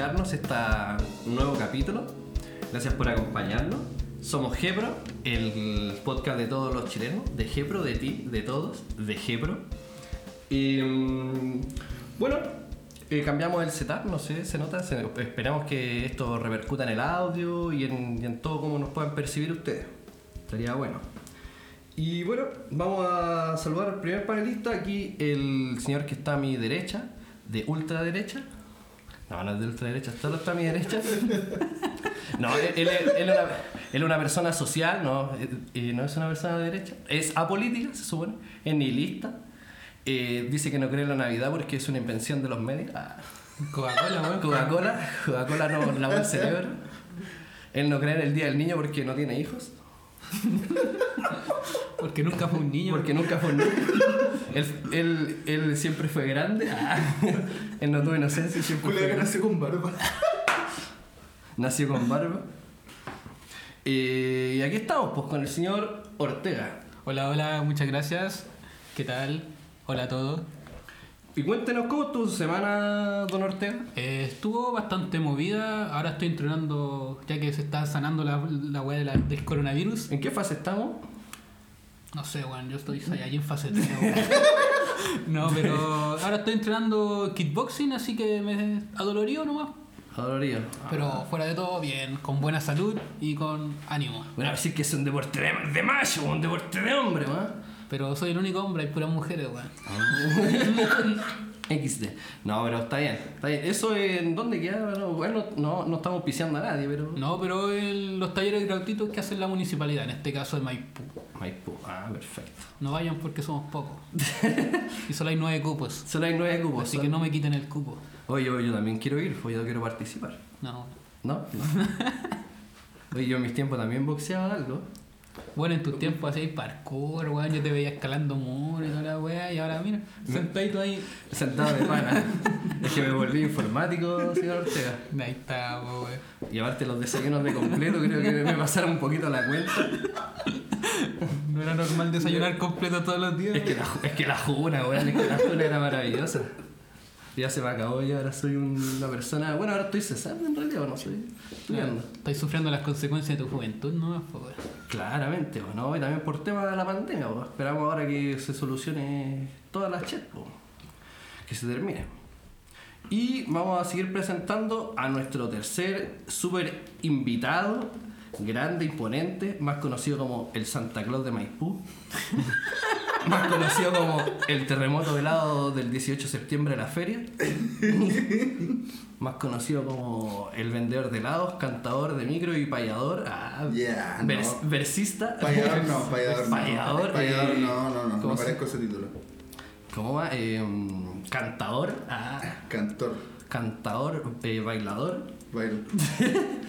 escucharnos este nuevo capítulo. Gracias por acompañarnos. Somos Gepro, el podcast de todos los chilenos, de Gepro, de ti, de todos, de Gepro. Y mm, bueno, eh, cambiamos el setup, no sé, se nota. esperamos que esto repercuta en el audio y en, y en todo cómo nos puedan percibir ustedes. Estaría bueno. Y bueno, vamos a saludar al primer panelista. Aquí el señor que está a mi derecha, de ultraderecha. No, no es de ultraderecha, solo está a mi derecha. No, él, él- él- es una, él es una persona social, no, eh, eh, no es una persona de derecha. Es apolítica, se supone, es nihilista. Eh, dice que no cree en la Navidad porque es una invención de los medios. Ah. Coca-Cola, weón. Coca-Cola, Coca-Cola no lavó el cerebro. Él no cree en el Día del Niño porque no tiene hijos. Porque nunca fue un niño. Porque nunca fue un niño. él, él, él siempre fue grande. Ah. él no tuvo inocencia siempre fue nació con barba. Nació con barba. Eh, y aquí estamos, pues, con el señor Ortega. Hola, hola, muchas gracias. ¿Qué tal? Hola a todos. Y cuéntenos cómo estuvo su semana, don Ortega. Eh, estuvo bastante movida. Ahora estoy entrenando, ya que se está sanando la, la weá de la- del coronavirus. ¿En qué fase estamos? No sé, weón, yo estoy allí en fase 3. No, pero ahora estoy entrenando kickboxing, así que me adolorido nomás. Adolorido. Pero fuera de todo, bien, con buena salud y con ánimo. Bueno, a decir que es un deporte de, de macho, un deporte de hombre, ¿no? Pero soy el único hombre, hay puras mujeres, weón. XD. No, pero está bien, está bien. ¿Eso en dónde queda? No, bueno, no, no estamos piseando a nadie, pero... No, pero el- los talleres gratuitos que hace la municipalidad, en este caso de Maipú. Maipú. Ah, perfecto. No vayan porque somos pocos. y solo hay nueve cupos. Solo hay nueve cupos. Así que no me quiten el cupo. Oye, yo, yo también quiero ir, pues yo quiero participar. No. ¿No? No. Oye, yo en mis tiempos también boxeaba algo. Bueno, en tus tiempos hacías parkour, weón. Yo te veía escalando muros y toda la weá. Y ahora, mira, sentadito ahí. Sentado de pana. es que me volví informático, señor Ortega. Ahí está, weón. Y aparte los desayunos de completo, creo que me pasaron un poquito la cuenta. No era normal desayunar completo todos los días. Es que la, es que la juna, weón, es que la juna era maravillosa. Ya se me acabó y ahora soy un- una persona. Bueno, ahora estoy cesando en realidad, o no soy estudiando. Estás sufriendo las consecuencias de tu juventud, ¿no? Po, weón. Claramente, ¿no? También por tema de la pandemia. Esperamos ahora que se solucione todas las chat. Que se termine. Y vamos a seguir presentando a nuestro tercer super invitado, grande, imponente, más conocido como el Santa Claus de Maipú. más conocido como el terremoto helado del 18 de septiembre de la feria. más conocido como el vendedor de helados, cantador de micro y payador. Ah, Ya, vers- no. Versista. Payador no, payador no. Payador, Payador eh, no, no, no. ¿cómo No parezco ese título. ¿Cómo va? Eh, cantador. Ah, Cantor. cantador, eh, bailador. Bail...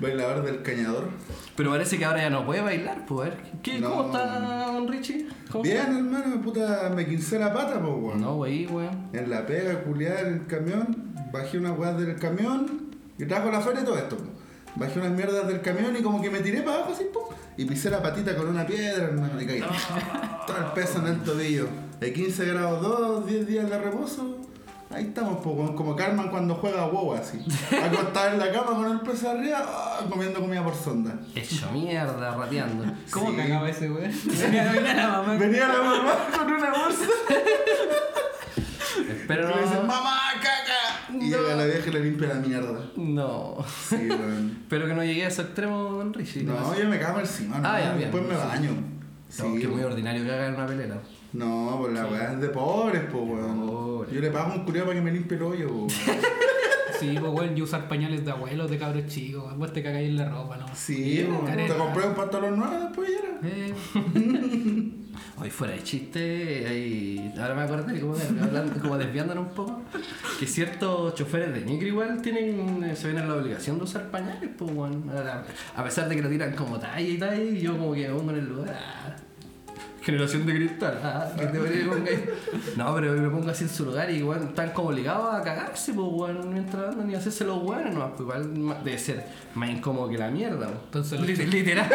Bailador del cañador. Pero parece que ahora ya no puede bailar, pues. ¿Qué, No. ¿Cómo está, don Richie? ¿Cómo Bien, está? hermano, puta, me quincé la pata, po, weón. No, güey, weón. En la pega, culiar en el camión, bajé unas weas del camión y trajo la feria y todo esto. po. Bajé unas mierdas del camión y como que me tiré para abajo así, po, y pisé la patita con una piedra, hermano, y caí. Todo el peso en el tobillo. De 15 grados 2, 10 días de reposo. Ahí estamos, po, como Carmen cuando juega a WoW así. Acostado en la cama con el peso arriba, ah, comiendo comida por sonda. Hecho mierda, rateando. ¿Cómo Sí. cagaba ese weón? Venía la mamá. Venía la mamá con una bolsa. Pero Y le dicen, no. ¡Mamá, caca! Y llega la vieja y le limpia la mierda. No. Sí. Espero que no llegue a ese extremo, don Richie. No, yo me cago encima, no, Ah, ya, bien. después me baño. Sí, Sí, que muy ordinario que hagan una pelea. No, pues la weá es de pobres, pues weón. Yo le pago un culiao para que me limpie el hoyo, po, weón. Sí, pues weón, yo usar pañales de abuelos, de cabros chicos, weón. Vos te cagáis en la ropa, ¿no? Sí, weón. careta. Te compré un pantalón nuevo después y era. Eh, Hoy fuera de chiste, hay... ahora me acordé, como, hablando, como desviándonos un poco, que ciertos choferes de micro igual tienen, se ven en la obligación de usar pañales, pues, bueno, a pesar de que lo tiran como talla y talla, y yo como que me pongo en el lugar. Generación de cristal, ah, que te. No, pero me pongo así en su lugar y igual están como obligados a cagarse, pues, bueno, mientras andan y hacerse los buenos, no, pues igual debe ser más incómodo que la mierda, pues. Entonces, los Lit- cho- literal,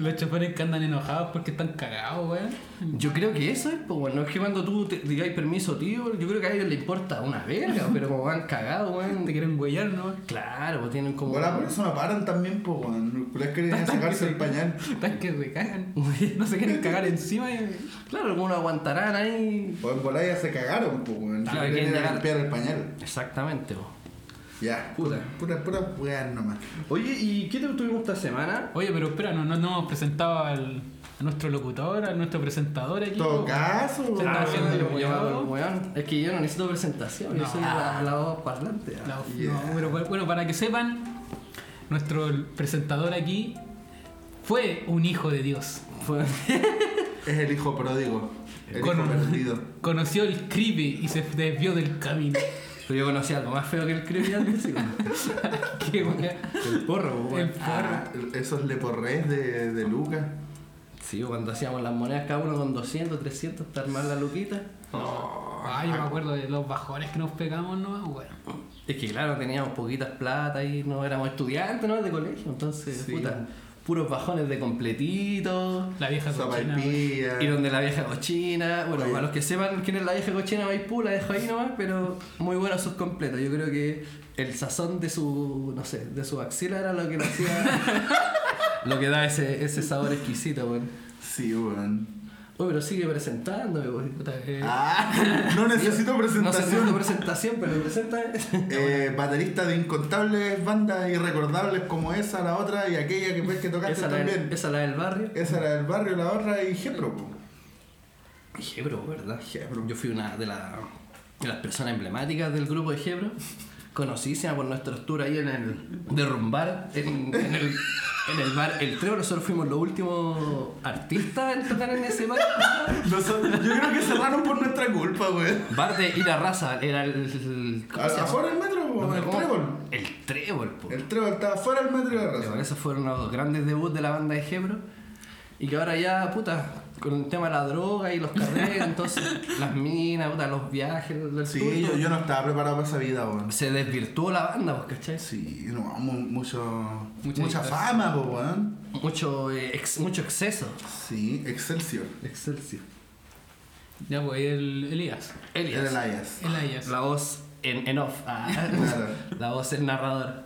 Los choferes que andan enojados porque están cagados, weón. Yo creo que eso es, pues, bueno, no es que cuando tú te digáis permiso, tío, yo creo que a ellos les importa una verga, pero como van cagados, weón. Te quieren huellar, ¿no? Claro, pues tienen como. Bueno, por eso no paran también, pues, weón. Los querían sacarse el pañal. Están que se cagan. No se quieren cagar encima y... Claro, algunos aguantarán ahí. O en ya se cagaron, pues, weón. Claro, quieren llegar- limpiar el pañal. Exactamente, pues. Ya, Puta. pura, pura, pura weas nomás. Oye, ¿y qué te tuvimos esta semana? Oye, pero espera, no, no, no hemos presentado al, a nuestro locutor, a nuestro presentador aquí. En todo po. caso, Se está weón. haciendo el. Es que yo no necesito presentación, yo No. soy la, la voz parlante. La- Yeah. no, pero bueno, bueno, para que sepan, nuestro presentador aquí fue un hijo de Dios. Fue- Es el hijo pródigo. El Con- hijo perdido. Conoció el creepy y se desvió del camino. Pero yo conocí algo más feo que el creepy antes, Qué el porro, pues, El weón. Ah, esos leporres de, de Lucas. Sí, cuando hacíamos las monedas cada uno con 200, 300 para armar la luquita. Ay, yo me acuerdo de los bajones que nos pegamos, ¿no? Bueno. Es que claro, teníamos poquitas plata y no éramos estudiantes, ¿no? De colegio, entonces, Sí. puta, puros bajones de completito. La vieja cochina. Y donde la vieja cochina, bueno, Oye. para los que sepan quién es la vieja cochina Maipú, la dejo ahí nomás, pero muy buenos sus completos. Yo creo que el sazón de su, no sé, de su axila era lo que lo hacía, lo que da ese, ese sabor exquisito, weón. Sí, weón. Oye, pero sigue presentándome. Puta, eh, Ah, no necesito No sé presentación. presentación, pero preséntame. Eh, baterista de incontables bandas irrecordables como esa, la otra y aquella que ves que tocaste Esa la, también. del, esa la del barrio. Esa era del barrio, la otra y Gepro. po. Gebro, ¿verdad? Gebro. Yo fui una de, la- de las personas emblemáticas del grupo de Gebro. Conocidísima por nuestros tours ahí en el derrumbar, en, en el, en el bar El Treo. Nosotros fuimos los últimos artistas en tocar en ese bar. Nosotros- yo creo que cerraron por nuestra culpa, weón. Bar de Ira Raza, era el. el- ¿cómo Al- se llama? Afuera del metro, No, el ¿cómo? trébol. El Trébol, po. El trébol estaba fuera del metro y la raza. bueno, esos fueron los grandes debuts de la banda de Gebro. Y que ahora ya, puta, con el tema de la droga y los carreras, entonces las minas, puta, los viajes, del Sí, yo, yo no estaba preparado para esa vida, weón. se desvirtuó la banda, pues, ¿cachai? Sí, no, mu- mucho, Mucha mucha fama, weón. Mucho, eh, ex- mucho exceso. Sí, Excelsior. Excelsior. ya, pues, el Elías. Elias. Era Elias. Elías. La voz en, en off. Ah, Claro. la voz en narrador.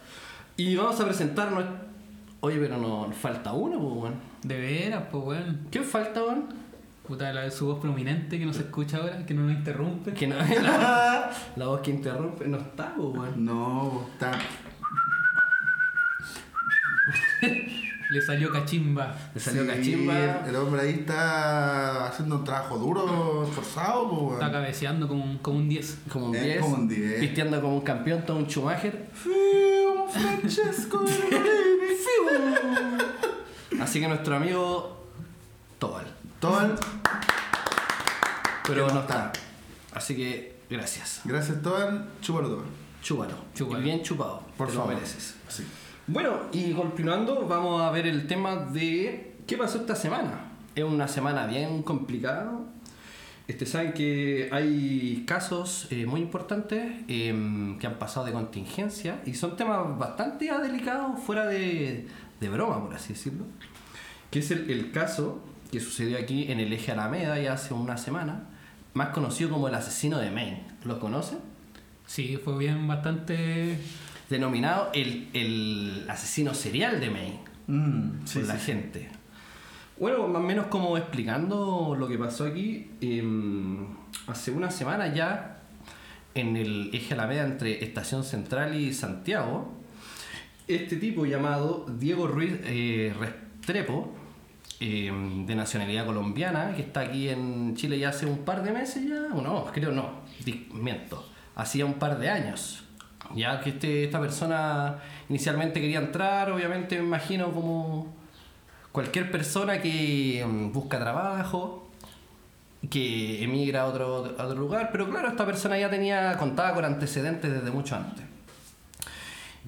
Y vamos a presentarnos. Oye, pero no, nos falta uno, pues, weón. De veras, pues, weón. ¿Quién falta, weón? Puta, la, su voz prominente que no se escucha ahora, que no nos interrumpe. Que no, la, la voz que interrumpe no está, pues, weón. No, está. Le salió cachimba. Le salió Sí, cachimba. El, hombre ahí está haciendo un trabajo duro, esforzado, po, Está cabeceando como un, como un 10. Como un Es 10. como un 10. Pisteando como un campeón, todo un Schumacher. Fiu, Francesco de Así que nuestro amigo Tobal. Todo el... Pero no está. Así que gracias. Gracias, Toban. Chúpalo, Toban. Chúpalo. Chúpalo. Y bien chupado. Por te favor. lo mereces. Sí. Bueno, y continuando, vamos a ver el tema de qué pasó esta semana. Es una semana bien complicada. Este, saben que hay casos eh, muy importantes em, que han pasado de contingencia y son temas bastante delicados, fuera de, de broma, por así decirlo. Que es el, el caso que sucedió aquí en el eje Alameda ya hace una semana, más conocido como el asesino de Maine. ¿Lo conocen? Sí, fue bien bastante. Denominado el, el asesino serial de Maine. Mm, sí, por la sí. gente. Bueno, más o menos como explicando lo que pasó aquí, em, hace una semana ya en el eje Alameda entre Estación Central y Santiago, este tipo llamado Diego Ruiz eh, Restrepo, em, de nacionalidad colombiana, que está aquí en Chile ya hace un par de meses ya, o no, creo no, miento, hacía un par de años. Ya que este, esta persona inicialmente quería entrar, obviamente me imagino como cualquier persona que mm, busca trabajo, que emigra a otro, a otro lugar, pero claro, esta persona ya tenía, contaba con antecedentes desde mucho antes.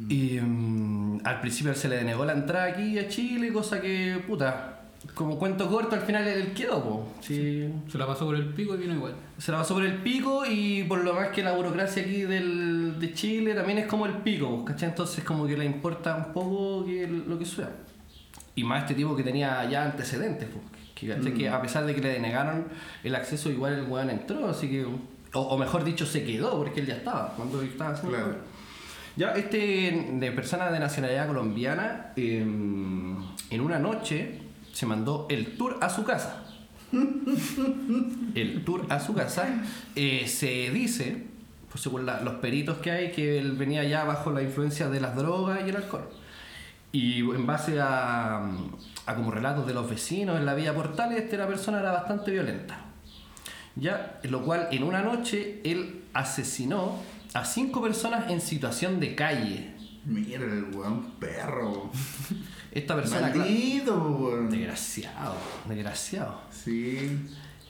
Y mm, al principio se le denegó la entrada aquí a Chile, cosa que, puta, como cuento corto, al final él quedó, po. Sí, Se la pasó por el pico y vino igual. se la pasó por el pico y por lo más que la burocracia aquí del, de Chile también es como el pico, ¿cachai? Entonces como que le importa un poco que lo que suceda. Y más este tipo que tenía ya antecedentes, pues, que, ¿cachai? que a pesar de que le denegaron el acceso, igual el weón entró, así que. O, o mejor dicho, se quedó, porque él ya estaba, cuando estaba haciendo Claro. Ya, este de persona de nacionalidad colombiana, eh, en una noche se mandó el tour a su casa. El tour a su casa. eh, se dice, por según los peritos que hay, que él venía ya bajo la influencia de las drogas y el alcohol. Y en base a, a como relatos de los vecinos en la vía Portales, esta persona era bastante violenta. Ya, lo cual en una noche él asesinó a cinco personas en situación de calle. Mira el weón perro. Esta persona, claro, Maldito, weón. desgraciado, desgraciado. Sí.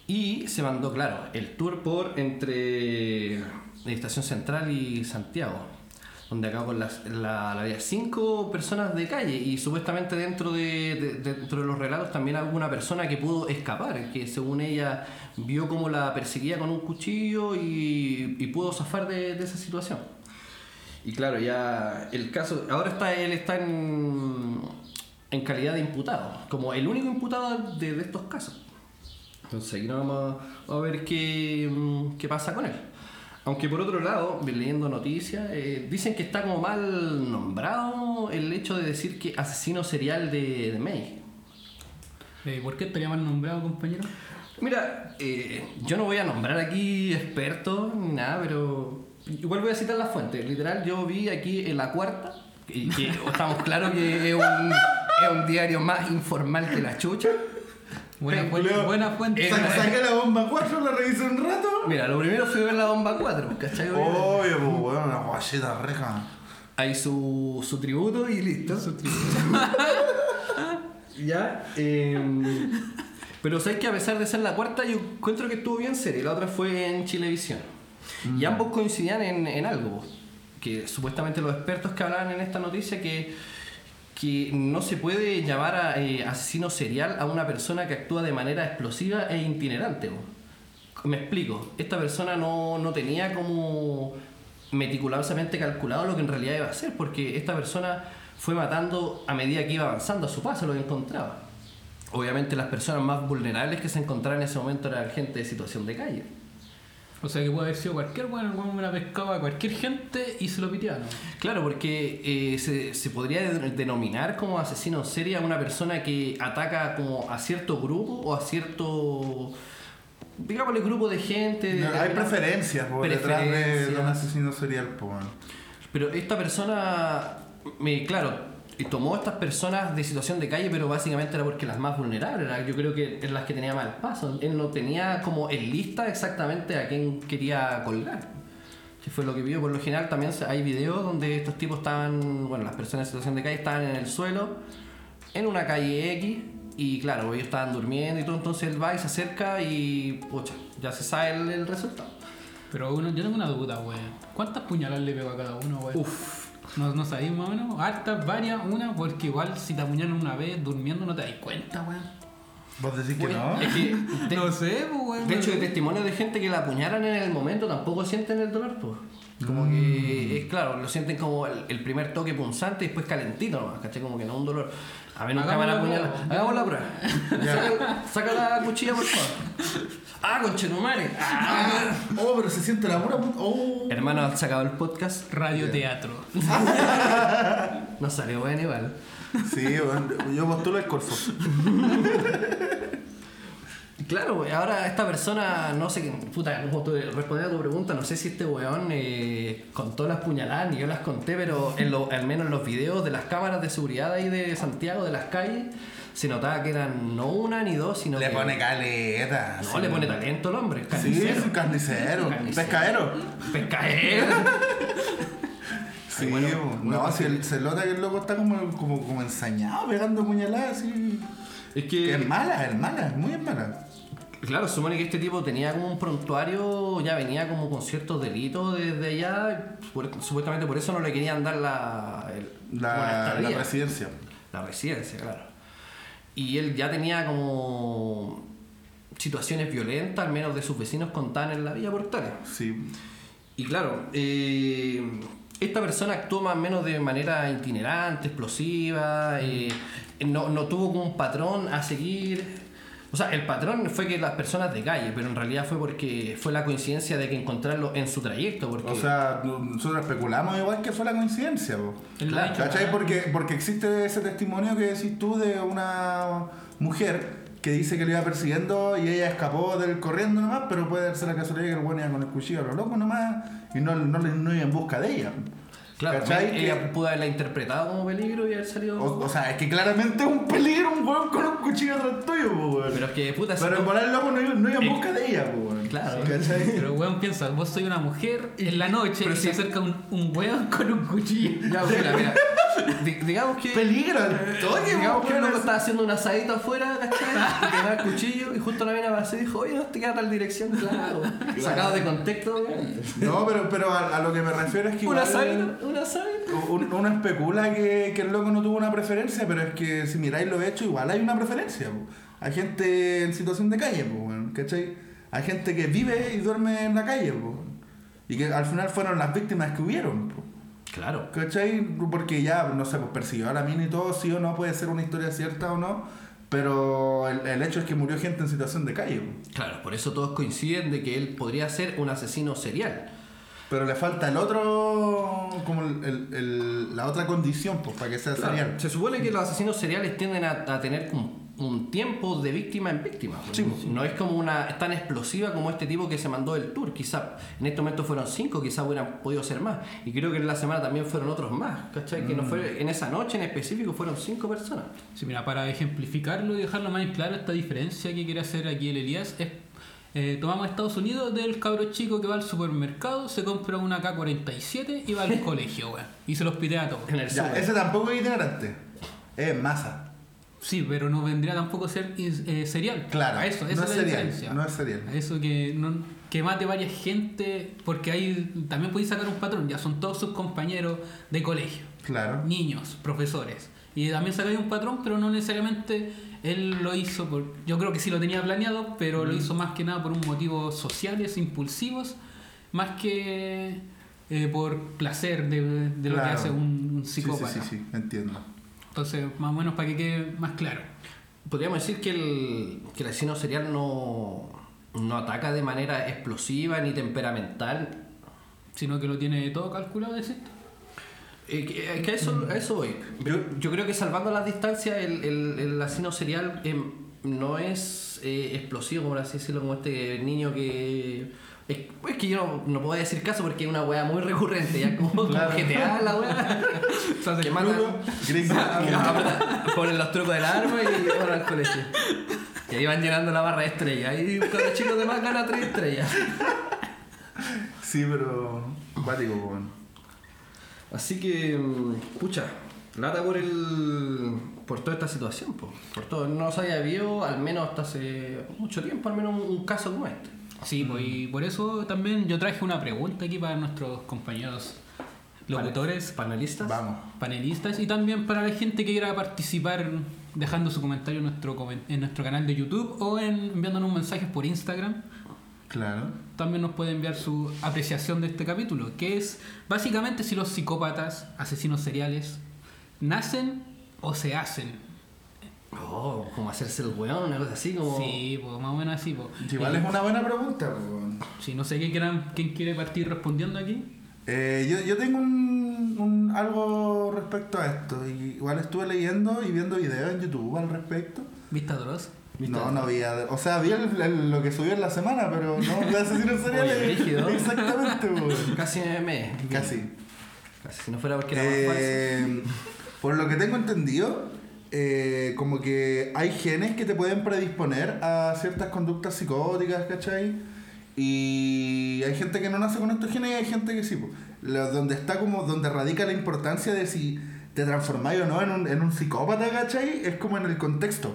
Y se mandó, claro, el tour por entre la Estación Central y Santiago, donde acabó con las, la, había cinco personas de calle y supuestamente dentro de, de- dentro de los relatos también hubo una persona que pudo escapar, que según ella vio cómo la perseguía con un cuchillo y, y pudo zafar de, de esa situación. Y claro, ya el caso, ahora está él está en, en calidad de imputado, como el único imputado de, de estos casos. Entonces aquí no vamos a, a ver qué, mm, qué pasa con él. Aunque por otro lado, leyendo noticias, eh, dicen que está como mal nombrado el hecho de decir que asesino serial de, de May. Eh, ¿Por qué estaría mal nombrado, compañero? Mira, eh, yo no voy a nombrar aquí expertos ni nada, pero igual voy a citar la fuente. Literal, yo vi aquí en la cuarta, y que estamos claros que es un, es un diario más informal que la chucha. Buena, fuente, buena fuente. Sa- Saqué la bomba 4, la revisé un rato. Mira, lo primero fue ver la bomba 4, ¿cachai? Obvio, pues weón, una guacheta reja. Hay su, su tributo y listo. ya. eh, pero sabes que a pesar de ser la cuarta, yo encuentro que estuvo bien seria. La otra fue en Chilevisión. Y ambos coincidían en, en algo. Que supuestamente los expertos que hablaban en esta noticia que, que no se puede llamar a eh, asesino serial a una persona que actúa de manera explosiva e itinerante. bo. Me explico. Esta persona no, no tenía como meticulosamente calculado lo que en realidad iba a hacer, porque esta persona fue matando a medida que iba avanzando a su paso lo que encontraba. Obviamente las personas más vulnerables que se encontraban en ese momento eran gente de situación de calle. O sea que puede haber sido cualquier weón, el weón hubiera pescado a cualquier gente y se lo piteaba, ¿no? Claro, porque eh, se, se podría de- denominar como asesino en serie a una persona que ataca como a cierto grupo o a cierto, digámosle, grupo de gente. de- Hay de- preferencias por detrás de, de un asesino serial, pues weón. Pero esta persona, me, claro, y tomó a estas personas de situación de calle, pero básicamente era porque las más vulnerables, era, yo creo que eran las que tenían mal paso. Él no tenía como en lista exactamente a quién quería colgar. Que fue lo que vio. Por lo general también hay videos donde estos tipos estaban, bueno, las personas en situación de calle estaban en el suelo, en una calle X, y claro, ellos estaban durmiendo y todo, entonces él va y se acerca y, pucha, ya se sabe el, el resultado. Pero uno, yo tengo una duda, weón. ¿Cuántas puñaladas le pegó a cada uno, weón? Uf, No, no sabéis más o menos. Hartas, varias, una, porque igual si te apuñalan una vez durmiendo no te das cuenta, weón. Vos decís que no. es que... de- No sé, pues, weón. De hecho, hay testimonios de gente que la apuñalan en el momento tampoco sienten el dolor, pues. Como que, es claro, lo sienten como el, el primer toque punzante y después calentito nomás, ¿cachai? Como que no un dolor. A ver, nunca me la la apuñalan. Hagamos la prueba. Saca, saca la cuchilla, por favor. Ah, conchetumare. Ah. Oh, pero se siente la pura puta. Oh. Hermano, ¿has sacado el podcast? Radioteatro. No salió bueno igual. Sí, weón. Yo postulo el corfo. Claro, güey, ahora esta persona, no sé, qué- puta, como tú- respondiendo a tu pregunta, no sé si este weón eh, contó las puñaladas, ni yo las conté, pero en lo- al menos en los videos de las cámaras de seguridad ahí de Santiago, de las calles, se notaba que eran no una ni dos, sino Le que... pone caleta. No, sí. le pone talento al hombre, Sí, es un carnicero. Carnicero. Pescadero. Pescadero. Sí, bueno, no, si el- se nota que el loco está como, como, como ensañado pegando puñaladas así. Es Que es mala, es mala, es muy mala. claro, se supone que este tipo tenía como un prontuario, ya venía como con ciertos delitos desde allá, por- supuestamente por eso no le querían dar la, el- La, residencia. La residencia, claro. Y él ya tenía como situaciones violentas, al menos de sus vecinos contaban en la Villa Portales. Sí. Y claro, eh, esta persona actuó más o menos de manera itinerante, explosiva, eh, no, no tuvo como un patrón a seguir. O sea, el patrón fue que las personas de calle, pero en realidad fue porque fue la coincidencia de que encontrarlo en su trayecto. Porque, O sea, nosotros especulamos igual que fue la coincidencia, po. Lo Claro. ¿Cachai? Porque, porque existe ese testimonio que decís tú de una mujer que dice que le iba persiguiendo y ella escapó del corriendo nomás, pero puede ser la casualidad que el bueno iba con el cuchillo a lo loco nomás y no, no iba en busca de ella. Claro, ¿Cachai? ella Que- pudo haberla interpretado como peligro y haber salido. o, o sea, es que claramente es un peligro un weón con un cuchillo atrás tuyo, weón. pero es que puta, Pero por el loco no iba, no iba en busca de ella, weón. Claro. ¿Cachai? Pero weón piensa, vos soy una mujer en la noche Pero y si- se acerca un, un weón con un cuchillo. Ya, mira, mira. Di- digamos que. Peligro al toque, Digamos que weón. loco estaba haciendo un asadito afuera, ¿cachai? Y tenía el cuchillo y justo la mina pasó y dijo, oye, no te queda tal dirección, claro. Sacado de contexto, obviamente. No, pero, pero a, a lo que me refiero es que Un asadito, asadito. Un- Uno especula que, que el loco no tuvo una preferencia, pero es que si miráis lo hecho, igual hay una preferencia. po. Hay gente en situación de calle, po, ¿cachai? Hay gente que vive y duerme en la calle, po, y que al final fueron las víctimas que hubieron. po, Claro. ¿Cachai? Porque ya, no sé, pues persiguió a la mina y todo, sí o no, puede ser una historia cierta o no, pero el, el hecho es que murió gente en situación de calle. Claro, por eso todos coinciden de que él podría ser un asesino serial. Pero le falta el otro, como el- el- el- la otra condición, pues, para que sea Claro, serial. Se supone que los asesinos seriales tienden a, a tener un, un tiempo de víctima en víctima. pues. Sí, sí. No es como una es tan explosiva como este tipo que se mandó el tour. Quizá en este momento fueron cinco, quizá hubieran podido ser más. Y creo que en la semana también fueron otros más. ¿Cachai? Mm. Que no fue, en esa noche en específico fueron cinco personas. Sí, mira, para ejemplificarlo y dejarlo más en claro, esta diferencia que quiere hacer aquí el Elías es. Eh, tomamos Estados Unidos del cabro chico que va al supermercado, se compra una K-47 y va al colegio, weón. Y se los pide a todos. En el Ya, ese tampoco es itinerante. Es masa. Sí, pero no vendría tampoco a ser eh, serial. Claro. A eso, esa no es es la serial. diferencia. No es serial. A eso que, no, que mate varias gente, porque ahí también podéis sacar un patrón, ya son todos sus compañeros de colegio, Claro. niños, profesores. Y también sacáis un patrón, pero no necesariamente él lo hizo por. Yo creo que sí lo tenía planeado, pero Mm. lo hizo más que nada por un motivos sociales, impulsivos, más que eh, por placer de, de lo que hace un, un Sí, psicópata. Sí, sí, sí, entiendo. Entonces, más o menos para que quede más claro. Podríamos decir que el, que el asesino serial no, no ataca de manera explosiva ni temperamental. Sino que lo tiene todo calculado. Eh, que, eh, que a, eso, a eso voy. Yo, yo creo que salvando las distancias, el, el, el asesino serial em, no es eh, explosivo, por así decirlo, como este niño que. Es, es que yo no, no puedo decir caso porque es una weá muy recurrente, ya como, como Claro. GTA la weá. Se hace que matan. Ponen los trucos del arma y van al colegio. Y ahí van llenando la barra de estrellas. Y cada chico de más gana tres estrellas. Sí, pero. Cuático, weón. Así que, mm, pucha, lata por el. por toda esta situación, po. por todo. No se había habido, al menos hasta hace mucho tiempo, al menos un, un caso como este. Sí, pues, y por eso también yo traje una pregunta aquí para nuestros compañeros locutores, Panelistas. Vamos. panelistas y también para la gente que quiera participar dejando su comentario en nuestro, en nuestro canal de YouTube o en, enviándonos mensajes por Instagram. Claro. También nos puede enviar su apreciación de este capítulo, que es básicamente si los psicópatas, asesinos seriales, nacen o se hacen. Oh, como hacerse el weón, una cosa así, como. Sí, pues más o menos así. Pues. Igual Eh, es una buena pregunta, weón. Si no sé qué quieran, quién quiere partir respondiendo aquí. Eh, yo, yo tengo un, un- algo respecto a esto. y Igual estuve leyendo y viendo videos en YouTube al respecto. Vista Dross. ¿Viste? No, no vi. a- O sea, vi el- el- lo que subió en la semana, pero no seriales. Oye, brígido. Exactamente, weón. Casi me. Casi. Casi, si no fuera porque era más. Eh, por lo que tengo entendido, eh, como que hay genes que te pueden predisponer a ciertas conductas psicóticas, ¿cachai? Y hay gente que no nace con estos genes y hay gente que sí. Lo- donde está como, donde radica la importancia de si te transformáis o no en un, en un psicópata, ¿cachai? Es como en el contexto.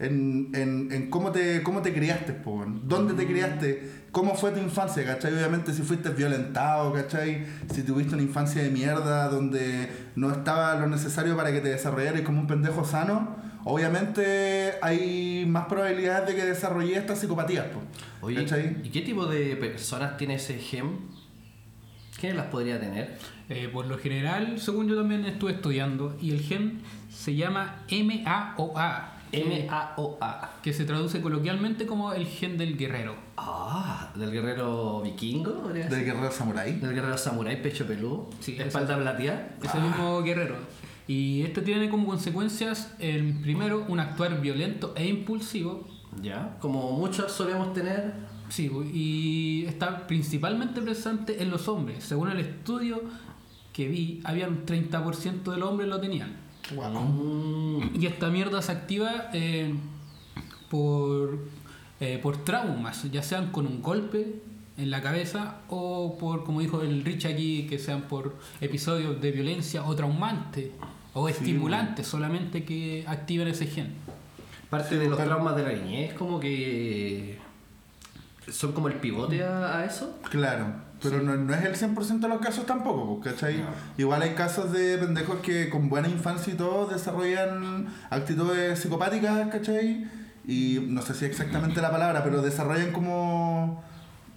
En, en, en cómo te cómo te criaste, po, dónde te criaste, cómo fue tu infancia, ¿cachai? Obviamente si fuiste violentado, ¿cachai? Si tuviste una infancia de mierda donde no estaba lo necesario para que te desarrollaras como un pendejo sano, obviamente hay más probabilidades de que desarrolle estas psicopatías, po, Oye, ¿cachai? ¿y qué tipo de personas tiene ese gem? ¿Quién las podría tener? Eh, por lo general, según yo también estuve estudiando, y el gen se llama MAOA, M-A-O-A. que se traduce coloquialmente como el gen del guerrero. Ah, del guerrero vikingo, Del guerrero samurái. Del guerrero samurái, pecho peludo, Sí, espalda plateada. Ese mismo guerrero. Y esto tiene como consecuencias, el primero, un actuar violento e impulsivo. Ya, como muchos solemos tener. Sí, y está principalmente presente en los hombres. Según el estudio que vi, había un 30% de los hombres lo tenían. Mm, Y esta mierda se activa eh, por, eh, por traumas, ya sean con un golpe en la cabeza o por, como dijo el Rich aquí, que sean por episodios de violencia o traumantes o estimulantes solamente que activen ese gen. parte de los traumas de la niñez, como que son como el pivote a, a eso. Claro, pero no, no es el 100% de los casos tampoco, ¿cachai? Igual hay casos de pendejos que con buena infancia y todo desarrollan actitudes psicopáticas, ¿cachai? Y no sé si exactamente la palabra, pero desarrollan como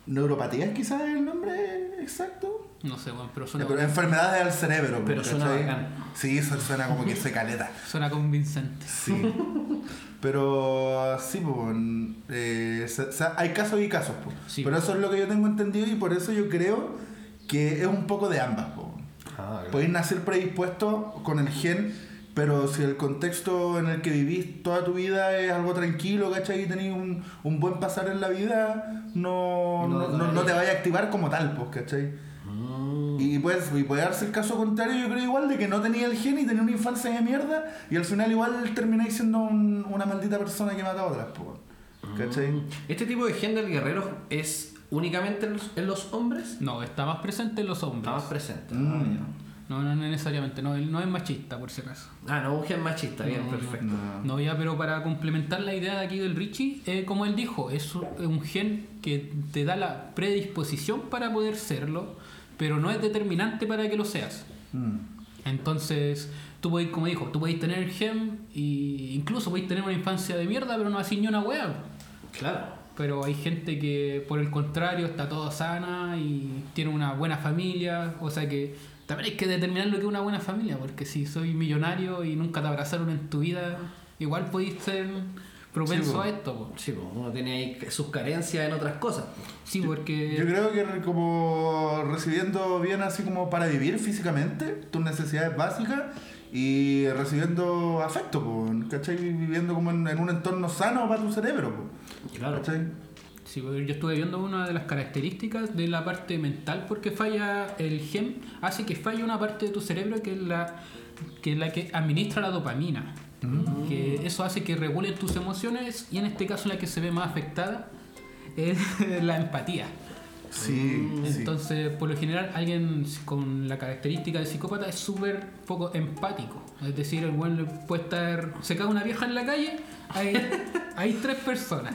neuropatías quizás es el nombre exacto. No sé, bueno, pero suena, pero enfermedades del cerebro. Pero pues, suena ¿cachai? bacán. Sí, suena como que se caleta. suena convincente. Sí. Pero sí, pues, eh, hay casos y casos. pues. Sí. Pero eso es lo que yo tengo entendido y por eso yo creo que es un poco de ambas. pues. Ah, Podéis nacer predispuesto con el gen, pero si el contexto en el que vivís toda tu vida es algo tranquilo, ¿cachai? Y tenéis un, un buen pasar en la vida, no, No no, te no- no te vaya. vaya a activar como tal, pues, ¿cachai? Mm, Y, pues, y puede darse el caso contrario, yo creo igual, de que no tenía el gen y tenía una infancia de mierda y al final igual termináis siendo un- una maldita persona que mata a otras, po, ¿cachai? ¿Este tipo de gen del guerrero es únicamente en los, en los hombres? No, está más presente en los hombres. Está más presente. Mm. No, no necesariamente, no, él no es machista por si acaso. Ah, no, un gen machista, bien, No, perfecto. No. No, ya, pero para complementar la idea de aquí del Richie, eh, como él dijo, es un- es un gen que te da la predisposición para poder serlo, pero no es determinante para que lo seas. Mm. Entonces, tú podéis, como dijo, tú podéis tener el gen y incluso podéis tener una infancia de mierda, pero no así ni una wea. Claro. Pero hay gente que, por el contrario, está toda sana y tiene una buena familia. O sea que también hay que determinar lo que es una buena familia, porque si soy millonario y nunca te abrazaron en tu vida, igual podéis ser propenso Sí, po. a esto. po. Sí, pues uno tiene ahí sus carencias en otras cosas. Sí, porque... Yo creo que como recibiendo bien así como para vivir físicamente, tus necesidades básicas y recibiendo afecto, po, ¿cachai? Viviendo como en, en un entorno sano para tu cerebro, po, Claro. ¿cachai? Sí, porque yo estuve viendo una de las características de la parte mental porque falla el gen, hace que falle una parte de tu cerebro que es la que, es la que administra la dopamina. Que eso hace que regulen tus emociones y en este caso la que se ve más afectada es la empatía. Sí, sí. Entonces, por lo general, alguien con la característica de psicópata es súper poco empático. Es decir, el buen puede estar. Se cae una vieja en la calle, hay, hay tres personas.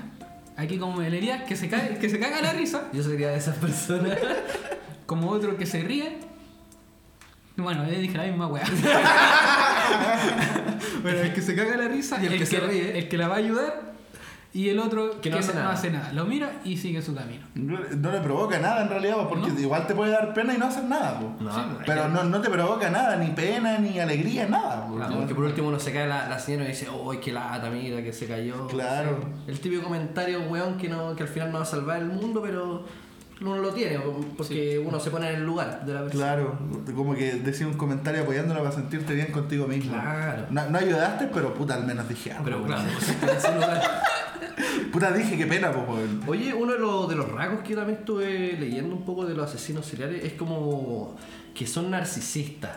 Aquí, como el Elías, que se, cae, que se caga la risa, Yo sería de esas personas. como otro que se ríe. Bueno, le dije la misma weá. Pero el que se caga la risa Y el que se ríe. el que la va a ayudar. Y el otro Que no hace nada. nada. Lo mira y sigue su camino. No, no le provoca nada en realidad, po, porque ¿No? igual te puede dar pena y no hacer nada. No, Sí, Pero no, no te provoca nada, ni pena, ni alegría, nada. po. Claro, porque por último uno se cae la, la señora y dice, ¡ay, qué lata, mira, que se cayó! Claro. El típico comentario, weón, que, no, que al final no va a salvar el mundo, pero uno lo tiene, porque uno se pone en el lugar de la persona. Claro, como que decía un comentario apoyándola para sentirte bien contigo mismo. Claro. No, no ayudaste, pero puta, al menos dije algo. Pero po. claro, pues, en ese lugar. Puta, dije qué pena, pues, weón. Oye, uno de los, de los rasgos que yo también estuve leyendo un poco de los asesinos seriales es como que son narcisistas.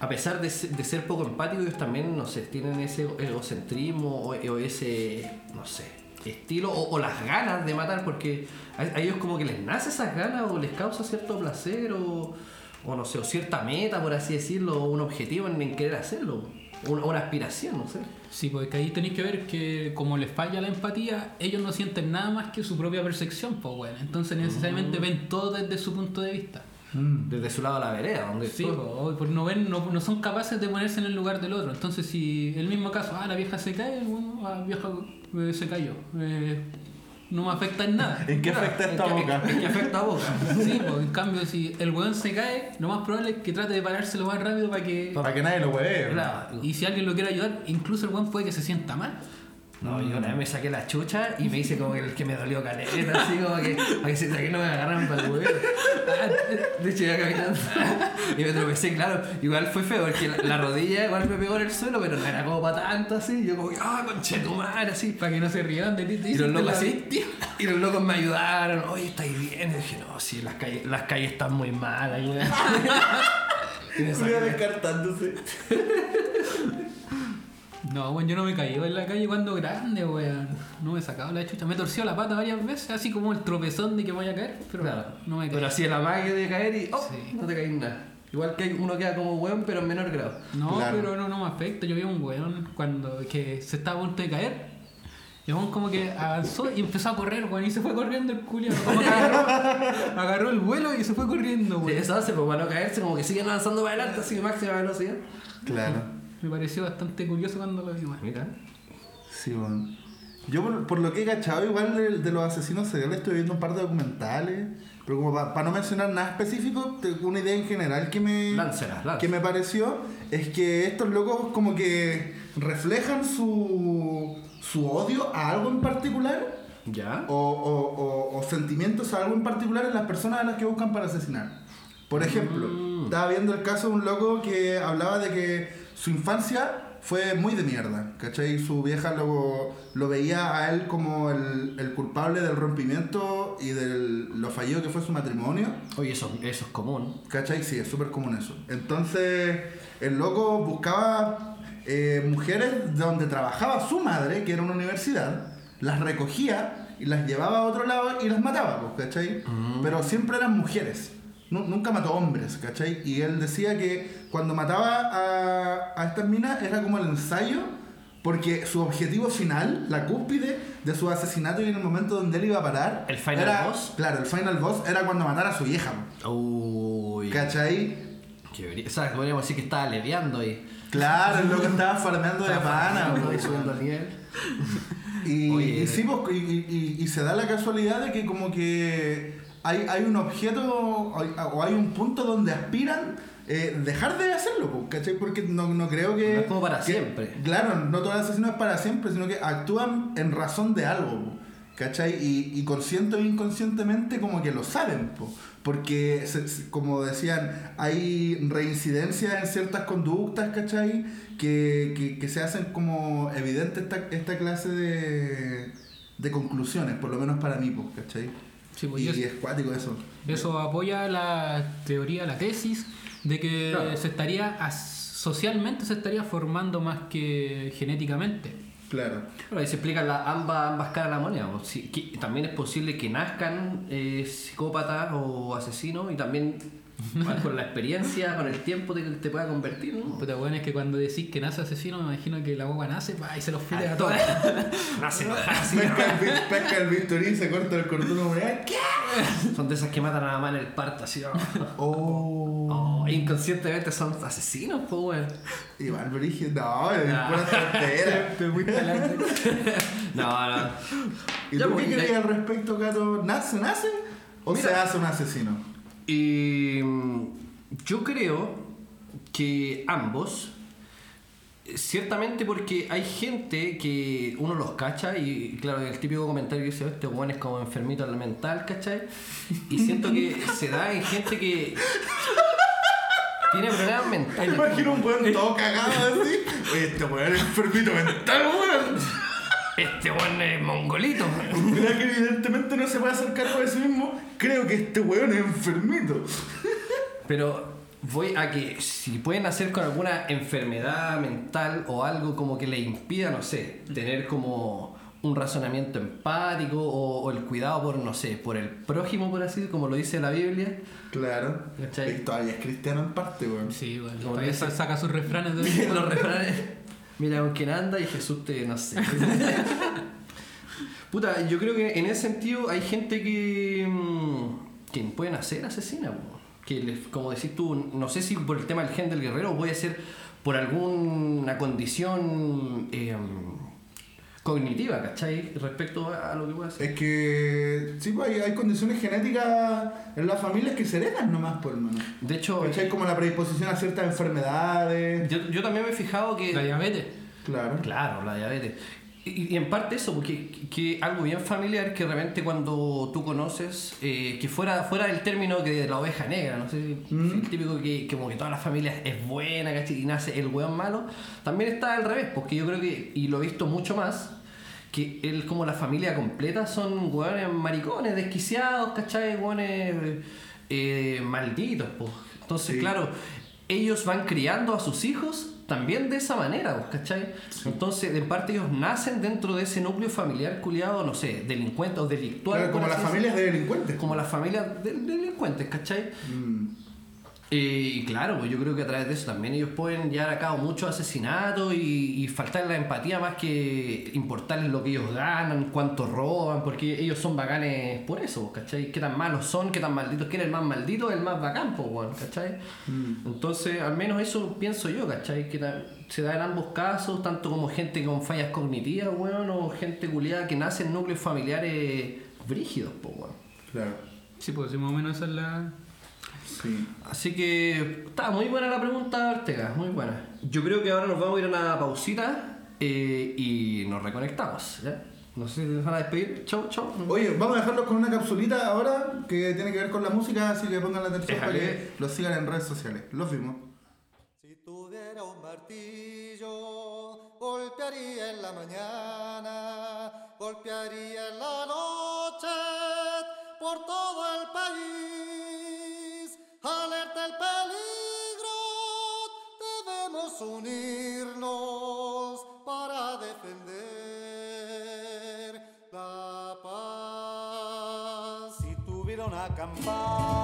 A pesar de ser, de ser poco empáticos, ellos también, no sé, tienen ese egocentrismo o, o ese, no sé, estilo o, o las ganas de matar, porque a, a ellos como que les nace esas ganas o les causa cierto placer o, o no sé, o cierta meta, por así decirlo, o un objetivo en, en querer hacerlo, una, una aspiración, no sé. Sí, porque ahí tenéis que ver que como les falla la empatía, ellos no sienten nada más que su propia percepción, pues bueno. Entonces necesariamente ven todo desde su punto de vista. Desde su lado a la vereda, donde Sí, porque no ven, no, no son capaces de ponerse en el lugar del otro. Entonces si el mismo caso, ah, la vieja se cae, bueno, ah, la vieja eh, se cayó. Eh, no me afecta en nada. ¿En qué afecta esta ¿En qué- boca? en qué afecta a boca? Sí, pues, en cambio, si el weón se cae, lo más probable es que trate de pararse lo más rápido para que. Para que nadie lo hueve. Claro. Y si alguien lo quiere ayudar, incluso el weón puede que se sienta mal. No, yo una vez me saqué la chucha y me hice como que el que me dolió caleta, así como que, para que, se- que no me agarraran para el huevo. De hecho, iba caminando y me tropecé, claro. Igual fue feo porque la, la rodilla igual me pegó en el suelo, pero no era como para tanto así. Yo como que, ah, conchetumar, así. Para que no se rían de ti. Y los locos "Te la así, víctima". y los locos me ayudaron, oye, ¿estáis bien? Y dije, no, sí, las calles, las calles están muy malas. Y me Cuidado saqué- descartándose. No, weón, yo no me caído en la calle cuando grande, weón. No me he sacado la chucha. Me he torcido la pata varias veces, así como el tropezón de que voy a caer, pero Claro. no me he Pero así la magia de caer y, oh, Sí. no te caís nada. Igual que uno queda como weón, pero en menor grado. No, Claro. pero no, no me afecta. Yo vi a un weón cuando que se estaba a punto de caer. Y el weón como que avanzó y empezó a correr, weón. Y se fue corriendo el que agarró, agarró el vuelo y se fue corriendo, Sí, weón. eso hace, pues para no caerse, como que siguen avanzando para adelante, así de máxima velocidad. Claro. Me pareció bastante curioso cuando lo vi. Mira. Sí, bueno. Yo por, por lo que he cachado, igual de, de los asesinos seriales estoy viendo un par de documentales. Pero como para no mencionar nada específico, una idea en general que me, Láncela, láncela. que me pareció es que estos locos como que reflejan su, su odio a algo en particular ¿Ya? o, o- o- o sentimientos a algo en particular en las personas a las que buscan para asesinar. Por ejemplo, Mm. estaba viendo el caso de un loco que hablaba de que su infancia fue muy de mierda, ¿cachai? Su vieja lo, lo veía a él como el, el culpable del rompimiento y de lo fallido que fue su matrimonio. Oye, eso, eso es común. ¿Cachai? Sí, es súper común eso. Entonces, el loco buscaba eh, mujeres donde trabajaba su madre, que era una universidad, las recogía y las llevaba a otro lado y las mataba, pues, ¿cachai? Pero siempre eran mujeres. Nu- nunca mató hombres, ¿cachai? Y él decía que cuando mataba a, a estas minas era como el ensayo, porque su objetivo final, la cúspide de su asesinato y en el momento donde él iba a parar... ¿El final era- boss? Claro, el final boss era cuando matara a su vieja. Uy. ¿Cachai? Qué. O sea, podríamos decir que estaba leviando ahí. Claro, el loco estaba farmeando de pana, bro. subiendo el nivel. Y, y sí, pues, y, y- y se da la casualidad de que como que hay, hay un objeto o hay, un punto donde aspiran eh, dejar de hacerlo, ¿cachai? Porque no, no creo que... No es como para que- siempre. Claro, no todo el asesino es para siempre, sino que actúan en razón de algo, ¿cachai? Y, y consciente o inconscientemente como que lo saben, pues, porque se- como decían, hay reincidencias en ciertas conductas, ¿cachai? Que, que, que se hacen como evidente esta, esta clase de, de conclusiones, por lo menos para mí, pues, ¿cachai? Sí, pues, y, y es- es cuático eso. Eso apoya la teoría, la tesis de que Claro. se estaría as- socialmente se estaría formando más que genéticamente. Claro. Bueno, ahí se explican la, ambas, ambas caras de la moneda. pues, que también es posible que nazcan eh, psicópatas o asesinos y también con la experiencia, con el tiempo te, te pueda convertir, ¿no? Puta bueno es que cuando decís que nace asesino, me imagino que la guagua nace pa, y se los pide a todos. Nace así. Pesca el, Victorín y se corta el cordón umbilical. ¿Qué? Son de esas que matan a la mamá en el parto, así. oh. Oh. Oh, inconscientemente son asesinos, pues, weón. Iván Brígido, no, es pura tontera. Te fuiste adelante. No, no. ¿Y tú pues, qué crees al respecto, Gato? ¿Nace, nace? ¿O Mira. se hace un asesino? Mm, yo creo que ambos, eh, ciertamente porque hay gente que uno los cacha y claro, el típico comentario que dice, este weón es como enfermito al mental, ¿cachai? Y siento que se da en gente que tiene problemas Me mentales. imagino un weón todo cagado así. Oye, este weón es enfermito mental, weón. Este weón es mongolito. Mira que evidentemente no se puede hacer cargo de sí mismo. Creo que este weón es enfermito. Pero voy a que si pueden hacer con alguna enfermedad mental o algo como que le impida, no sé, tener como un razonamiento empático o, o el cuidado por, no sé, por el prójimo, por así, como lo dice la Biblia. Claro. ¿Cachai? Y todavía es cristiano en parte, weón. Sí, bueno, Como todavía dice- saca sus refranes de Los refranes. Mira con quién anda y Jesús te, no sé. Puta, yo creo que en ese sentido hay gente que, mm, que pueden hacer asesina, que les- como decís tú, no sé si por el tema del gen del guerrero o puede ser por alguna condición eh, cognitiva, ¿cachai? Respecto a lo que puede hacer. Es que sí, pues hay, hay condiciones genéticas en las familias que se heredan nomás, por hermano. De hecho, ¿Cachai? Como la predisposición a ciertas enfermedades. yo, yo también me he fijado que... La diabetes. Claro. Claro, la diabetes. Y, y en parte eso, porque que algo bien familiar que de repente cuando tú conoces, eh, que fuera, fuera del término que de la oveja negra, no sé, Mm. el típico que, que como que todas las familias es buena, ¿cachai? Y nace el weón malo, también está al revés, porque yo creo que, y lo he visto mucho más, que él como la familia completa son weones maricones, desquiciados, ¿cachai? Weones eh, malditos, pues. Entonces, Sí. claro, ellos van criando a sus hijos también de esa manera, ¿cachai? Entonces, en parte ellos nacen dentro de ese núcleo familiar culiado, no sé, delincuente o delictual. Claro, como las familias de delincuentes. Como las familias de delincuentes, ¿cachai? Mm. Eh, y claro, pues yo creo que a través de eso también ellos pueden llevar a cabo muchos asesinatos y, y faltar la empatía más que importarles lo que ellos ganan, cuánto roban, porque ellos son bacanes por eso, ¿cachai? Qué tan malos son, qué tan malditos, quién es el más maldito, el más bacán, pues, weón, ¿cachai? Mm. Entonces, al menos eso pienso yo, ¿cachai? Que se da en ambos casos, tanto como gente con fallas cognitivas, weón, o gente culiada que nace en núcleos familiares brígidos, pues. Claro. Sí, pues sí, más o menos esa es la. Sí. Así que está muy buena la pregunta, Ortega, muy buena. Yo creo que ahora nos vamos a ir a una pausita eh, y nos reconectamos. ¿ya? No sé si te van a despedir. Chau, chau. Oye, vamos a dejarlos con una capsulita ahora que tiene que ver con la música, así que pongan la atención para que los sigan en redes sociales. Los vimos. Si tuviera un martillo, golpearía en la mañana, golpearía en la noche, por todo el país. Una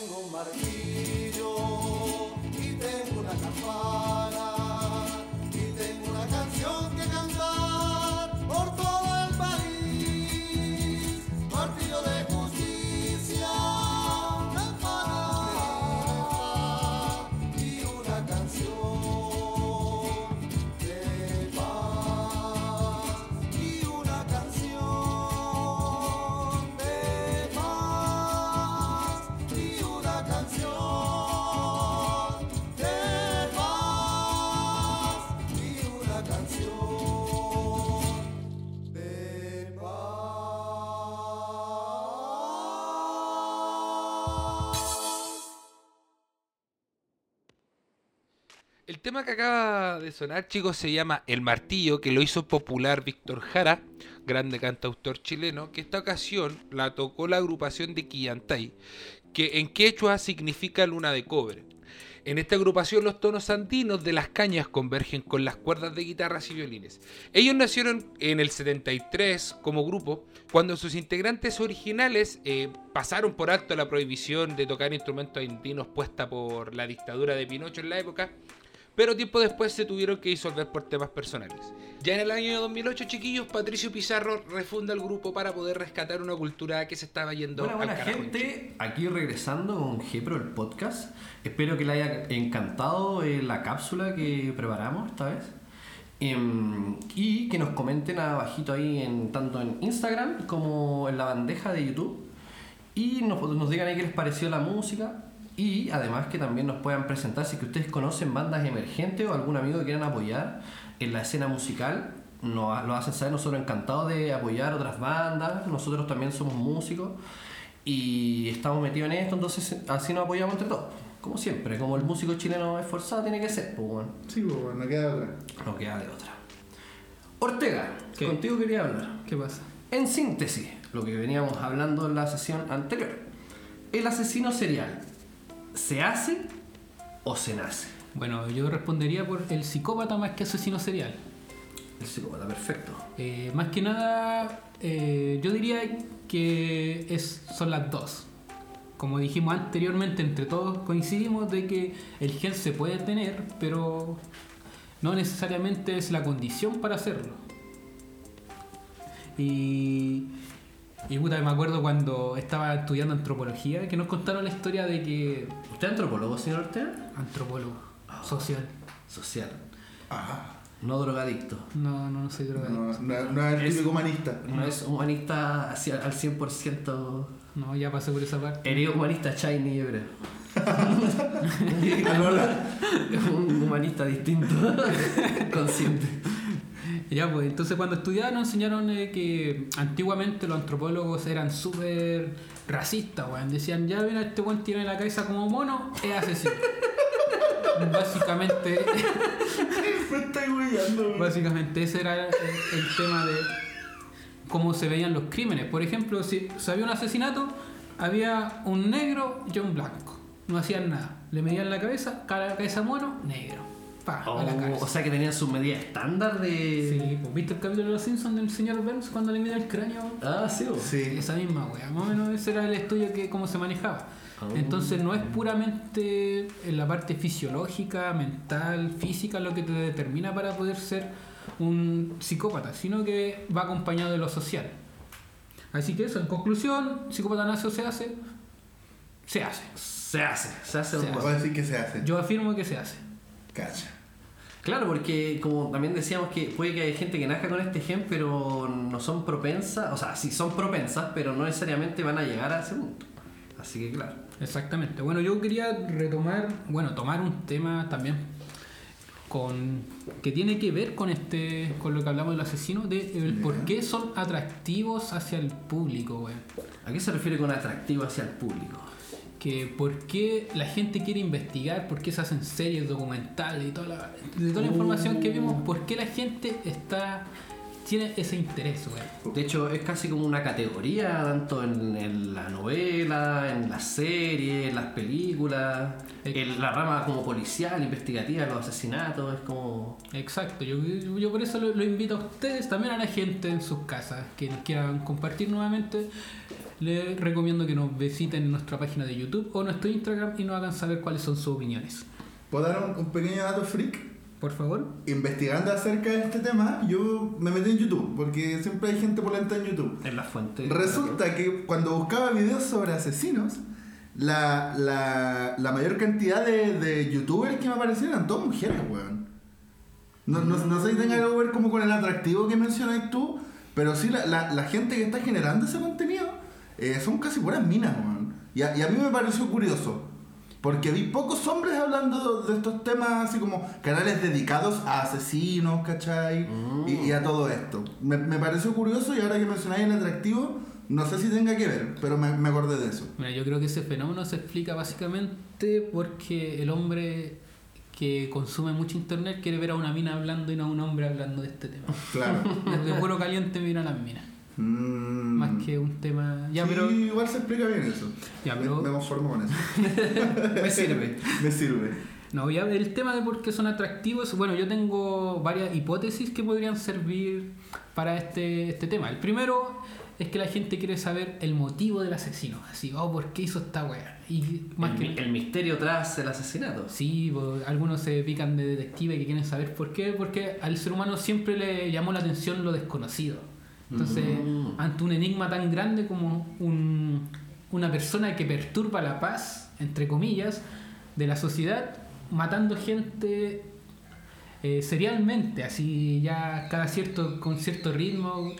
tengo martillo acaba de sonar, chicos, se llama El Martillo, que lo hizo popular Víctor Jara, grande cantautor chileno, que esta ocasión la tocó la agrupación de Quillantay, que en quechua significa luna de cobre. En esta agrupación los tonos andinos de las cañas convergen con las cuerdas de guitarras y violines. Ellos nacieron en el 73 como grupo, cuando sus integrantes originales eh, pasaron por alto la prohibición de tocar instrumentos andinos puesta por la dictadura de Pinocho en la época, pero tiempo después se tuvieron que disolver por temas personales. Ya en el año 2008, chiquillos, Patricio Pizarro refunda el grupo para poder rescatar una cultura que se estaba yendo Buena, buena al carajo. Chile. gente, aquí regresando con Gepro, el podcast. Espero que les haya encantado eh, la cápsula que preparamos esta vez. Em, y que nos comenten abajito ahí, en, tanto en Instagram como en la bandeja de YouTube. Y nos, nos digan ahí qué les pareció la música. Y además que también nos puedan presentar si que ustedes conocen bandas emergentes o algún amigo que quieran apoyar en la escena musical. Nos lo hacen saber, nosotros encantados de apoyar otras bandas. Nosotros también somos músicos y estamos metidos en esto, entonces así nos apoyamos entre todos. Como siempre, como el músico chileno esforzado tiene que ser, pues bueno, Sí, pues, bueno, no queda otra. no queda de otra. Ortega, ¿Qué? contigo quería hablar. ¿Qué pasa? En síntesis, lo que veníamos hablando en la sesión anterior. El asesino serial, ¿se hace o se nace? Bueno, yo respondería por el psicópata más que asesino serial. El psicópata, perfecto. Eh, más que nada, eh, yo diría que es, son las dos. Como dijimos anteriormente, entre todos coincidimos de que el gen se puede tener, pero no necesariamente es la condición para hacerlo. Y, y puta, me acuerdo cuando estaba estudiando antropología que nos contaron la historia de que. ¿Usted es antropólogo, señor Ortega? Antropólogo social. Social, Ajá. no drogadicto. No, no, no soy No, drogadicto. no, no es el Es- típico humanista. No es humanista hacia- al 100%. No, ya pasé por esa parte. Eres humanista shiny, yo creo. un humanista distinto, consciente. Ya, pues entonces cuando estudiaba nos enseñaron eh, que antiguamente los antropólogos eran súper racistas, weón. Decían, ya ven, este weón tiene la cabeza como mono, es asesino. básicamente, Me huellando, güey. básicamente ese era el, el tema de cómo se veían los crímenes. Por ejemplo, si, si había un asesinato, había un negro y un blanco. No hacían nada. Le medían la cabeza, cada cabeza mono, negro. Pa, a la Oh, cárcel. o sea que tenían sus medidas estándar de. Sí, pues, ¿viste el capítulo de los Simpsons del señor Burns cuando le mide el cráneo? Ah, sí, o- Sí. Esa misma wea, más o menos ese era el estudio que cómo se manejaba. Oh. Entonces no es puramente en la parte fisiológica, mental, física lo que te determina para poder ser un psicópata, sino que va acompañado de lo social. Así que eso, en conclusión, psicópata nace o se hace, se hace. Se hace, se hace. Se a decir que se hace. Yo afirmo que se hace. Cacha. Claro, porque como también decíamos que puede que hay gente que nazca con este gen, pero no son propensas, o sea, sí son propensas, pero no necesariamente van a llegar a ese punto. Así que claro. Exactamente. Bueno, yo quería retomar, bueno, tomar un tema también con que tiene que ver con este con lo que hablamos del asesino de el por qué son atractivos hacia el público, güey. ¿A qué se refiere con atractivo hacia el público? Que por qué la gente quiere investigar, por qué se hacen series documentales y toda la, de toda la información que vimos, por qué la gente está tiene ese interés, güey. De hecho, es casi como una categoría, tanto en, en la novela, en las series, en las películas, en la rama como policial, investigativa, los asesinatos, es como... Exacto, yo, yo por eso lo, lo invito a ustedes, también a la gente en sus casas que nos quieran compartir nuevamente. Les recomiendo que nos visiten en nuestra página de YouTube o nuestro Instagram y nos hagan saber cuáles son sus opiniones. ¿Puedo dar un, un pequeño dato freak? Por favor. Investigando acerca de este tema, yo me metí en YouTube, porque siempre hay gente polenta en YouTube. En la fuente. Resulta que cuando buscaba videos sobre asesinos, la, la, la mayor cantidad de, de youtubers que me aparecían eran todas mujeres, weón. No, no, no sé si tenga algo que ver como con el atractivo que mencionas tú, pero sí la, la, la gente que está generando ese contenido eh, son casi puras minas, weón. Y a, y a mí me pareció curioso. Porque vi pocos hombres hablando de estos temas, así como canales dedicados a asesinos, ¿cachai? Y, y a todo esto. Me, me pareció curioso y ahora que mencionáis el atractivo, no sé si tenga que ver, pero me, me acordé de eso. Mira, yo creo que ese fenómeno se explica básicamente porque el hombre que consume mucho internet quiere ver a una mina hablando y no a un hombre hablando de este tema. Claro. Desde puro caliente mira a las minas. Mm. Más que un tema. Ya, Sí, pero. igual se explica bien eso. Ya, Me- pero- me, conformo con eso. Me sirve. me sirve. No, ya el tema de por qué son atractivos, bueno, yo tengo varias hipótesis que podrían servir para este, este tema. El primero es que la gente quiere saber el motivo del asesino. Así, oh, ¿por qué hizo esta wea? Y más el, que el misterio tras el asesinato. Sí, pues, algunos se pican de detective que quieren saber por qué, porque al ser humano siempre le llamó la atención lo desconocido. Entonces, Mm. ante un enigma tan grande como un- una persona que perturba la paz, entre comillas, de la sociedad, matando gente eh, serialmente, así ya cada cierto, con cierto ritmo,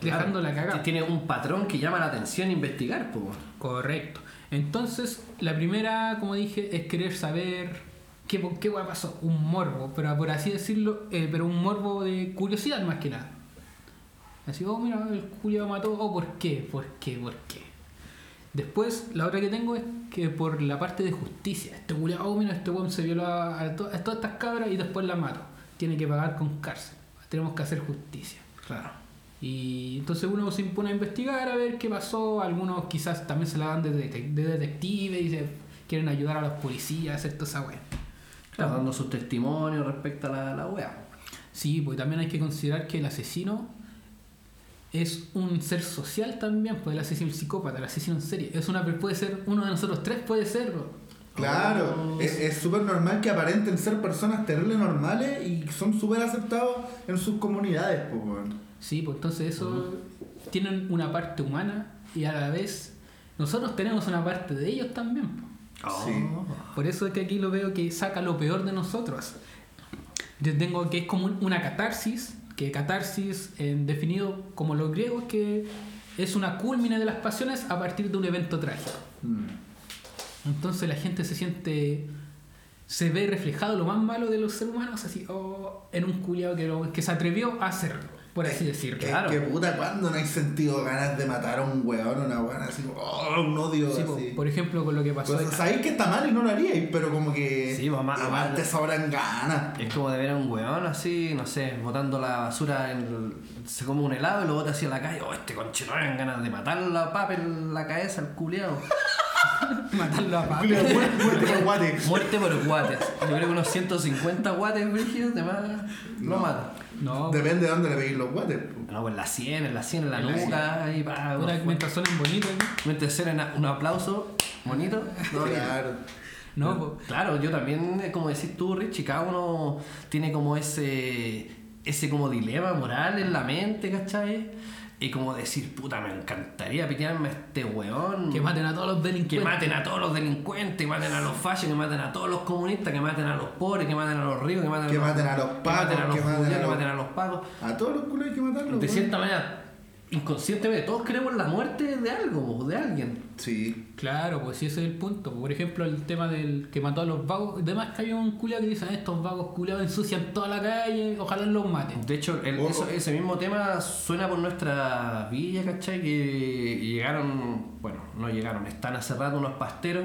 dejando la cagada. Tiene un patrón que llama la atención investigar, pues. Correcto. Entonces, la primera, como dije, es querer saber qué, qué pasó. Un morbo, pero por así decirlo, eh, pero un morbo de curiosidad más que nada. Así, oh, mira, el culiao mató, oh, ¿por qué? ¿Por qué? ¿Por qué? Después, la otra que tengo es que por la parte de justicia. Este culiao, oh, mira, este weón se violó a, a to- a todas estas cabras y después la mató. Tiene que pagar con cárcel. Tenemos que hacer justicia. Claro. Y entonces uno se impone a investigar a ver qué pasó. Algunos quizás también se la dan de, detec- de detective y se quieren ayudar a los policías a hacer toda esa wea. Claro, dando sus testimonios respecto a la, la wea. Sí, pues también hay que considerar que el asesino es un ser social también, pues el asesino el psicópata, el asesino en serie. Es una puede ser uno de nosotros tres, puede serlo. Claro, Oh. es súper normal que aparenten ser personas terribles normales y son súper aceptados en sus comunidades, pues. Sí, pues entonces eso tienen una parte humana y a la vez nosotros tenemos una parte de ellos también. pues. Sí. Por eso es que aquí lo veo que saca lo peor de nosotros. Yo tengo que es como un- una catarsis, que catarsis en definido como los griegos, que es una culmine de las pasiones a partir de un evento trágico. Mm. Entonces la gente se siente, se ve reflejado lo más malo de los seres humanos, así, oh, en un culiado que, que se atrevió a hacerlo, por así decirlo. Es que puta, ¿cuándo no hay sentido ganas de matar a un weón o una weón así? Oh, un odio Sí, así. por ejemplo, con lo que pasó. Pues, sabéis que está mal y no lo haríais, pero como que. Sí, mamá, te sobran ganas. Es como de ver a un weón así, no sé, botando la basura, en el- se come un helado y lo bota así en la calle. Oh, este conchero, ganas de matar la papa en la cabeza, el culiao. matarlo a. Julio, muerte por guate. Muerte por guates. Yo creo que unos 150 guates, brígidos, más lo No. mata. No, Depende de dónde le peguéis los guates. No, pues en la 100, en la 100, en la nuca, ahí pa. una, mientras suenen bonitos. ¿no? Mientras un aplauso bonito. bien. Claro. No, po. Claro, yo también, eh, como decís tú, Richie, cada uno tiene como ese, ese como dilema moral en la mente, ¿cachai? Y como decir, puta, me encantaría pitearme a este weón. que maten a todos los Que delincuentes. maten a todos los delincuentes, que maten a los fallos, que maten a todos los comunistas, que maten a los pobres, que maten a los ricos, que maten Que a los, maten a los que maten a los que maten a judíos, que los- maten a los pagos. A todos los culos hay que matarlos. De cierta manera, inconscientemente, todos queremos la muerte de algo, o de alguien. Sí. Claro, pues sí, ese es el punto. Por ejemplo, el tema del que mató a los vagos. Además que hay un culiao que dice, "Ah, estos vagos culiados ensucian toda la calle, ojalá los maten. De hecho, el- Oh, eso- ese mismo tema suena por nuestra villa, ¿cachai? Que llegaron, bueno, no llegaron, están hace rato unos pasteros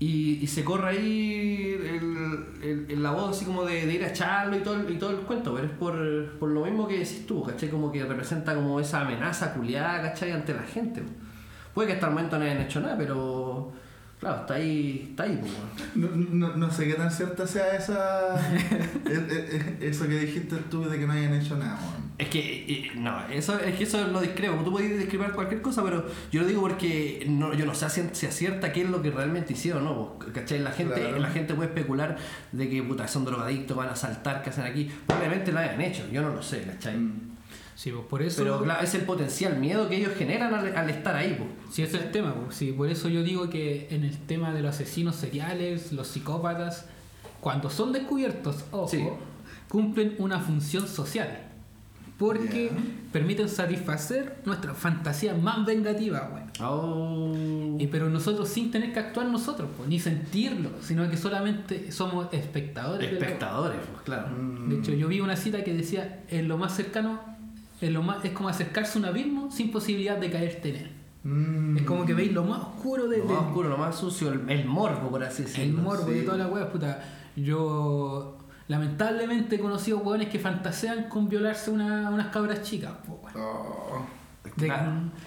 y, y se corre ahí el, el- la voz así como de, de ir a echarlo y todo, y todo el cuento, pero es por, por lo mismo que decís tú, ¿cachai? Como que representa como esa amenaza culiada, ¿cachai? Ante la gente. Puede que hasta el momento no hayan hecho nada, pero claro, está ahí, está ahí, pues. No, no, no sé qué tan cierta sea esa. eso que dijiste tú de que no hayan hecho nada, weón. Es que, eh, no, eso, es que eso lo discrepo. Tú puedes describir cualquier cosa, pero yo lo digo porque no, yo no sé si si acierta qué es lo que realmente hicieron, ¿no? ¿Cachai? La gente, Claro. la gente puede especular de que puta, son drogadictos, van a saltar, ¿qué hacen aquí? Probablemente lo hayan hecho, yo no lo sé, ¿cachai? Mm. Sí, pues por eso. Pero claro, es el potencial miedo que ellos generan al, al estar ahí, pues. Sí, ese es el tema. pues. Sí, por eso yo digo que en el tema de los asesinos seriales, los psicópatas, cuando son descubiertos, ojo, Sí. cumplen una función social. Porque permiten satisfacer nuestra fantasía más vengativa, güey. Oh. Y pero nosotros sin tener que actuar nosotros, pues, ni sentirlo, sino que solamente somos espectadores. Espectadores, pues, claro. Mm. De hecho, yo vi una cita que decía, en lo más cercano, en lo más, es como acercarse a un abismo sin posibilidad de caerte en él. Mm. Es como que veis lo más oscuro de, Lo más de- oscuro, lo más sucio, el, el morbo, por así decirlo. el morbo sí. de toda la wea, puta. Yo lamentablemente he conocido hueones que fantasean con violarse una, unas cabras chicas, po. Oh. De-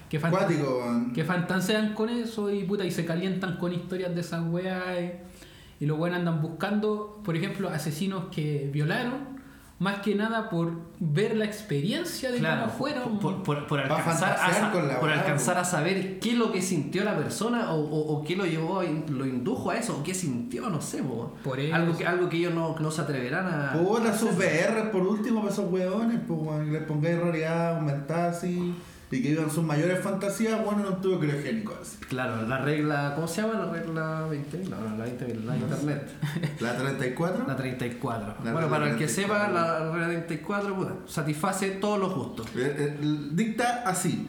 que, fantasean con eso y puta y se calientan con historias de esas weas y, y los weones andan buscando, por ejemplo, asesinos que violaron más que nada por ver la experiencia de Claro, cómo fueron. por, por- por Pa' alcanzar, a, con la por alcanzar a saber qué es lo que sintió la persona o, o- o qué lo llevó, lo indujo a eso, o qué sintió, no sé, po. Por eso. algo, que, algo que ellos no, no se atreverán a... Puta, sus VR por último para esos hueones, pues les pongáis realidad aumentada así y que vivan sus mayores fantasías, bueno, no tuvo criogénico así. Claro, la regla, ¿cómo se llama? La regla 20.000, no, no, la 20.000, la internet. La 34, La 34. La bueno, para el que 34. sepa, la regla 34 puta, satisface todos los gustos. eh, eh, dicta así: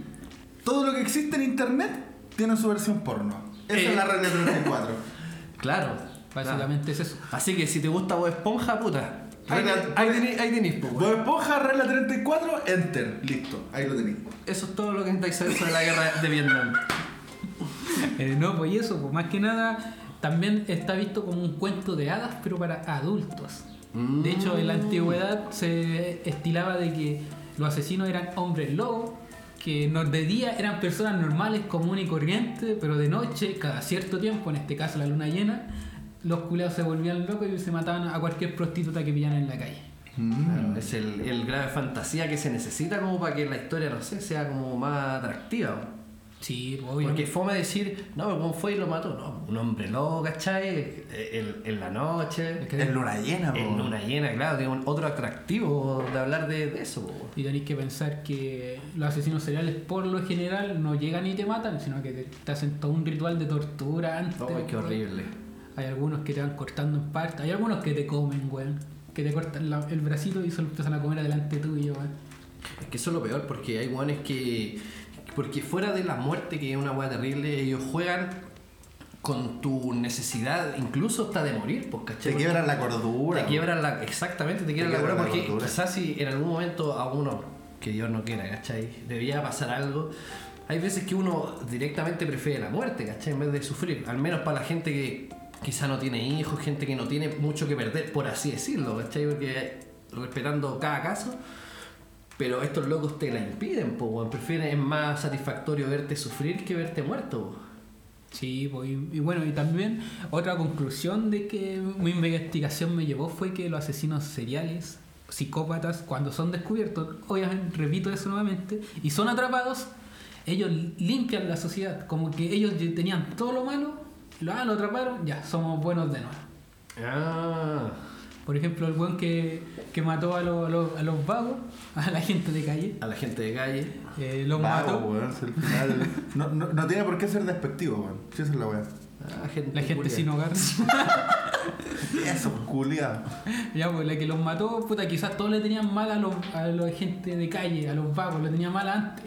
todo lo que existe en internet tiene su versión porno. Esa Eh. es la regla 34. Claro. Básicamente es eso. Así que si te gusta Bob Esponja, puta. Ahí, tenéis, po, Bob. Esponja, regla 34, enter. Listo, ahí lo tenéis. Eso es todo lo que necesitáis saber sobre la guerra de Vietnam. Eh, no, pues y eso, pues más que nada, también está visto como un cuento de hadas, pero para adultos. De hecho, en la antigüedad se estilaba de que los asesinos eran hombres lobos, que de día eran personas normales, comunes y corrientes, pero de noche, cada cierto tiempo, en este caso la luna llena, los culeados se volvían locos y se mataban a cualquier prostituta que pillaran en la calle. Claro, es el, el grado de fantasía que se necesita como para que la historia, no sé, sea como más atractiva. Sí, pues, obvio. Porque fome decir, no, pero ¿cómo fue y lo mató? No, un hombre loco, ¿cachai? En, en la noche. Es que- En luna llena, po. En luna llena, claro, tiene un- otro atractivo de hablar de, de eso. po. Y tenéis que pensar que los asesinos seriales por lo general no llegan y te matan, sino que te, te hacen todo un ritual de tortura antes. Ay, qué horrible. Hay algunos que te van cortando en partes, hay algunos que te comen, weón. Que te cortan la- el bracito y se lo empiezan a comer adelante tuyo, weón. Es que eso es lo peor, porque hay guanes que. Porque fuera de la muerte, que es una weá terrible, ellos juegan con tu necesidad, incluso hasta de morir, pues, ¿cachai? Te quiebran la cordura. Te quiebran la. Exactamente, te quiebran la quiebran cordura, la porque quizás si en algún momento a uno, que Dios no quiera, ¿cachai? Debía pasar algo. Hay veces que uno directamente prefiere la muerte, ¿cachai? En vez de sufrir. Al menos para la gente que quizá no tiene hijos, gente que no tiene mucho que perder, por así decirlo, ¿cachai? Porque respetando cada caso. Pero estos locos te la impiden, pues, prefieren, es más satisfactorio verte sufrir que verte muerto. po. Sí, pues, y, y bueno, y también otra conclusión de que mi investigación me llevó fue que los asesinos seriales, psicópatas, cuando son descubiertos, obviamente, repito eso nuevamente, y son atrapados, ellos limpian la sociedad, como que ellos tenían todo lo malo, lo, ah, lo atraparon, ya, somos buenos de nuevo. Ah, Por ejemplo, el buen que, que mató a, los- a los- a los vagos, a la gente de calle, a la gente de calle. eh, los Vago, mató. weón, final- no, no, no tiene por qué ser despectivo, weón. Si esa es la weá. Ah, gente La gente sin hogar. Eso, culiado. Ya, pues la que los mató, puta, quizás todos le tenían mal a los, a los gente de calle, a los vagos, le tenían mal antes.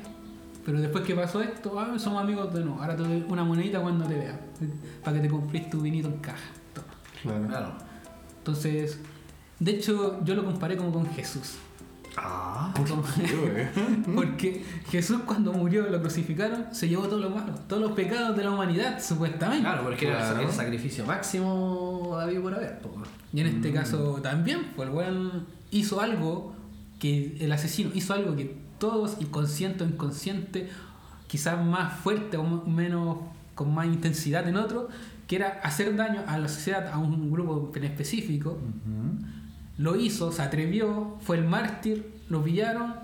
Pero después que pasó esto, ah, somos amigos de nuevo. Ahora te doy una monedita cuando te vea. Para que te compres tu vinito en caja. Toma. Claro. Claro. Entonces, de hecho, yo lo comparé como con Jesús. Ah, Como- Porque Jesús cuando murió, lo crucificaron, se llevó todo lo malo, todos los pecados de la humanidad, supuestamente. claro, porque era el sacrificio máximo David por haber. Y en este caso también, pues el weón hizo algo que el asesino hizo algo que todos, inconsciente o inconsciente, quizás más fuerte o menos con más intensidad en otro, que era hacer daño a la sociedad, a un grupo en específico. Lo hizo, se atrevió, fue el mártir, lo pillaron,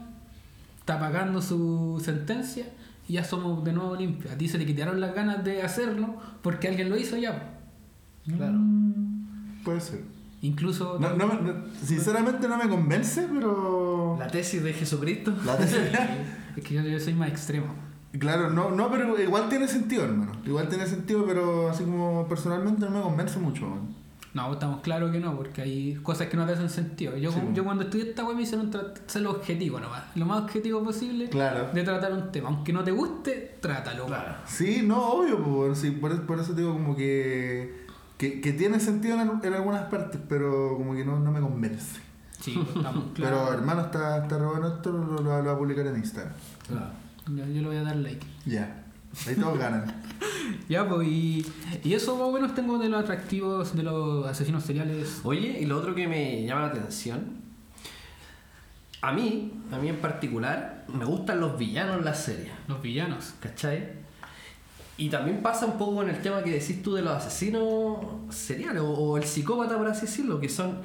está pagando su sentencia y ya somos de nuevo limpios. A ti se te quitaron las ganas de hacerlo porque alguien lo hizo ya. Claro. Puede ser. Incluso No, no me- no- sinceramente no me convence, pero. La tesis de Jesucristo. La tesis- Es que yo, yo soy más extremo. Claro, no, no, pero igual tiene sentido, hermano. Igual tiene sentido, pero así como personalmente no me convence mucho. No, estamos claros que no, porque hay cosas que no te hacen sentido. Yo, Sí, yo cuando estudié esta web me hicieron ser objetivo nomás. Lo más objetivo posible Claro. de tratar un tema. Aunque no te guste, trátalo. Claro. Sí, no, obvio, weón, sí, por, por eso digo como que, que, que tiene sentido en, en algunas partes, pero como que no, no me convence. Sí, pues, estamos Pero claros. hermano, está, está re bueno esto, lo, lo, lo voy a publicar en Instagram. yo, yo le voy a dar like. Ya. Ahí todos ganan. Ya, pues, y, y eso más o menos tengo de los atractivos de los asesinos seriales. Oye, y lo otro que me llama la atención, a mí, a mí en particular, me gustan los villanos en las series, Los villanos. ¿cachai? Y también pasa un poco con el tema que decís tú de los asesinos seriales o, o el psicópata, por así decirlo, que son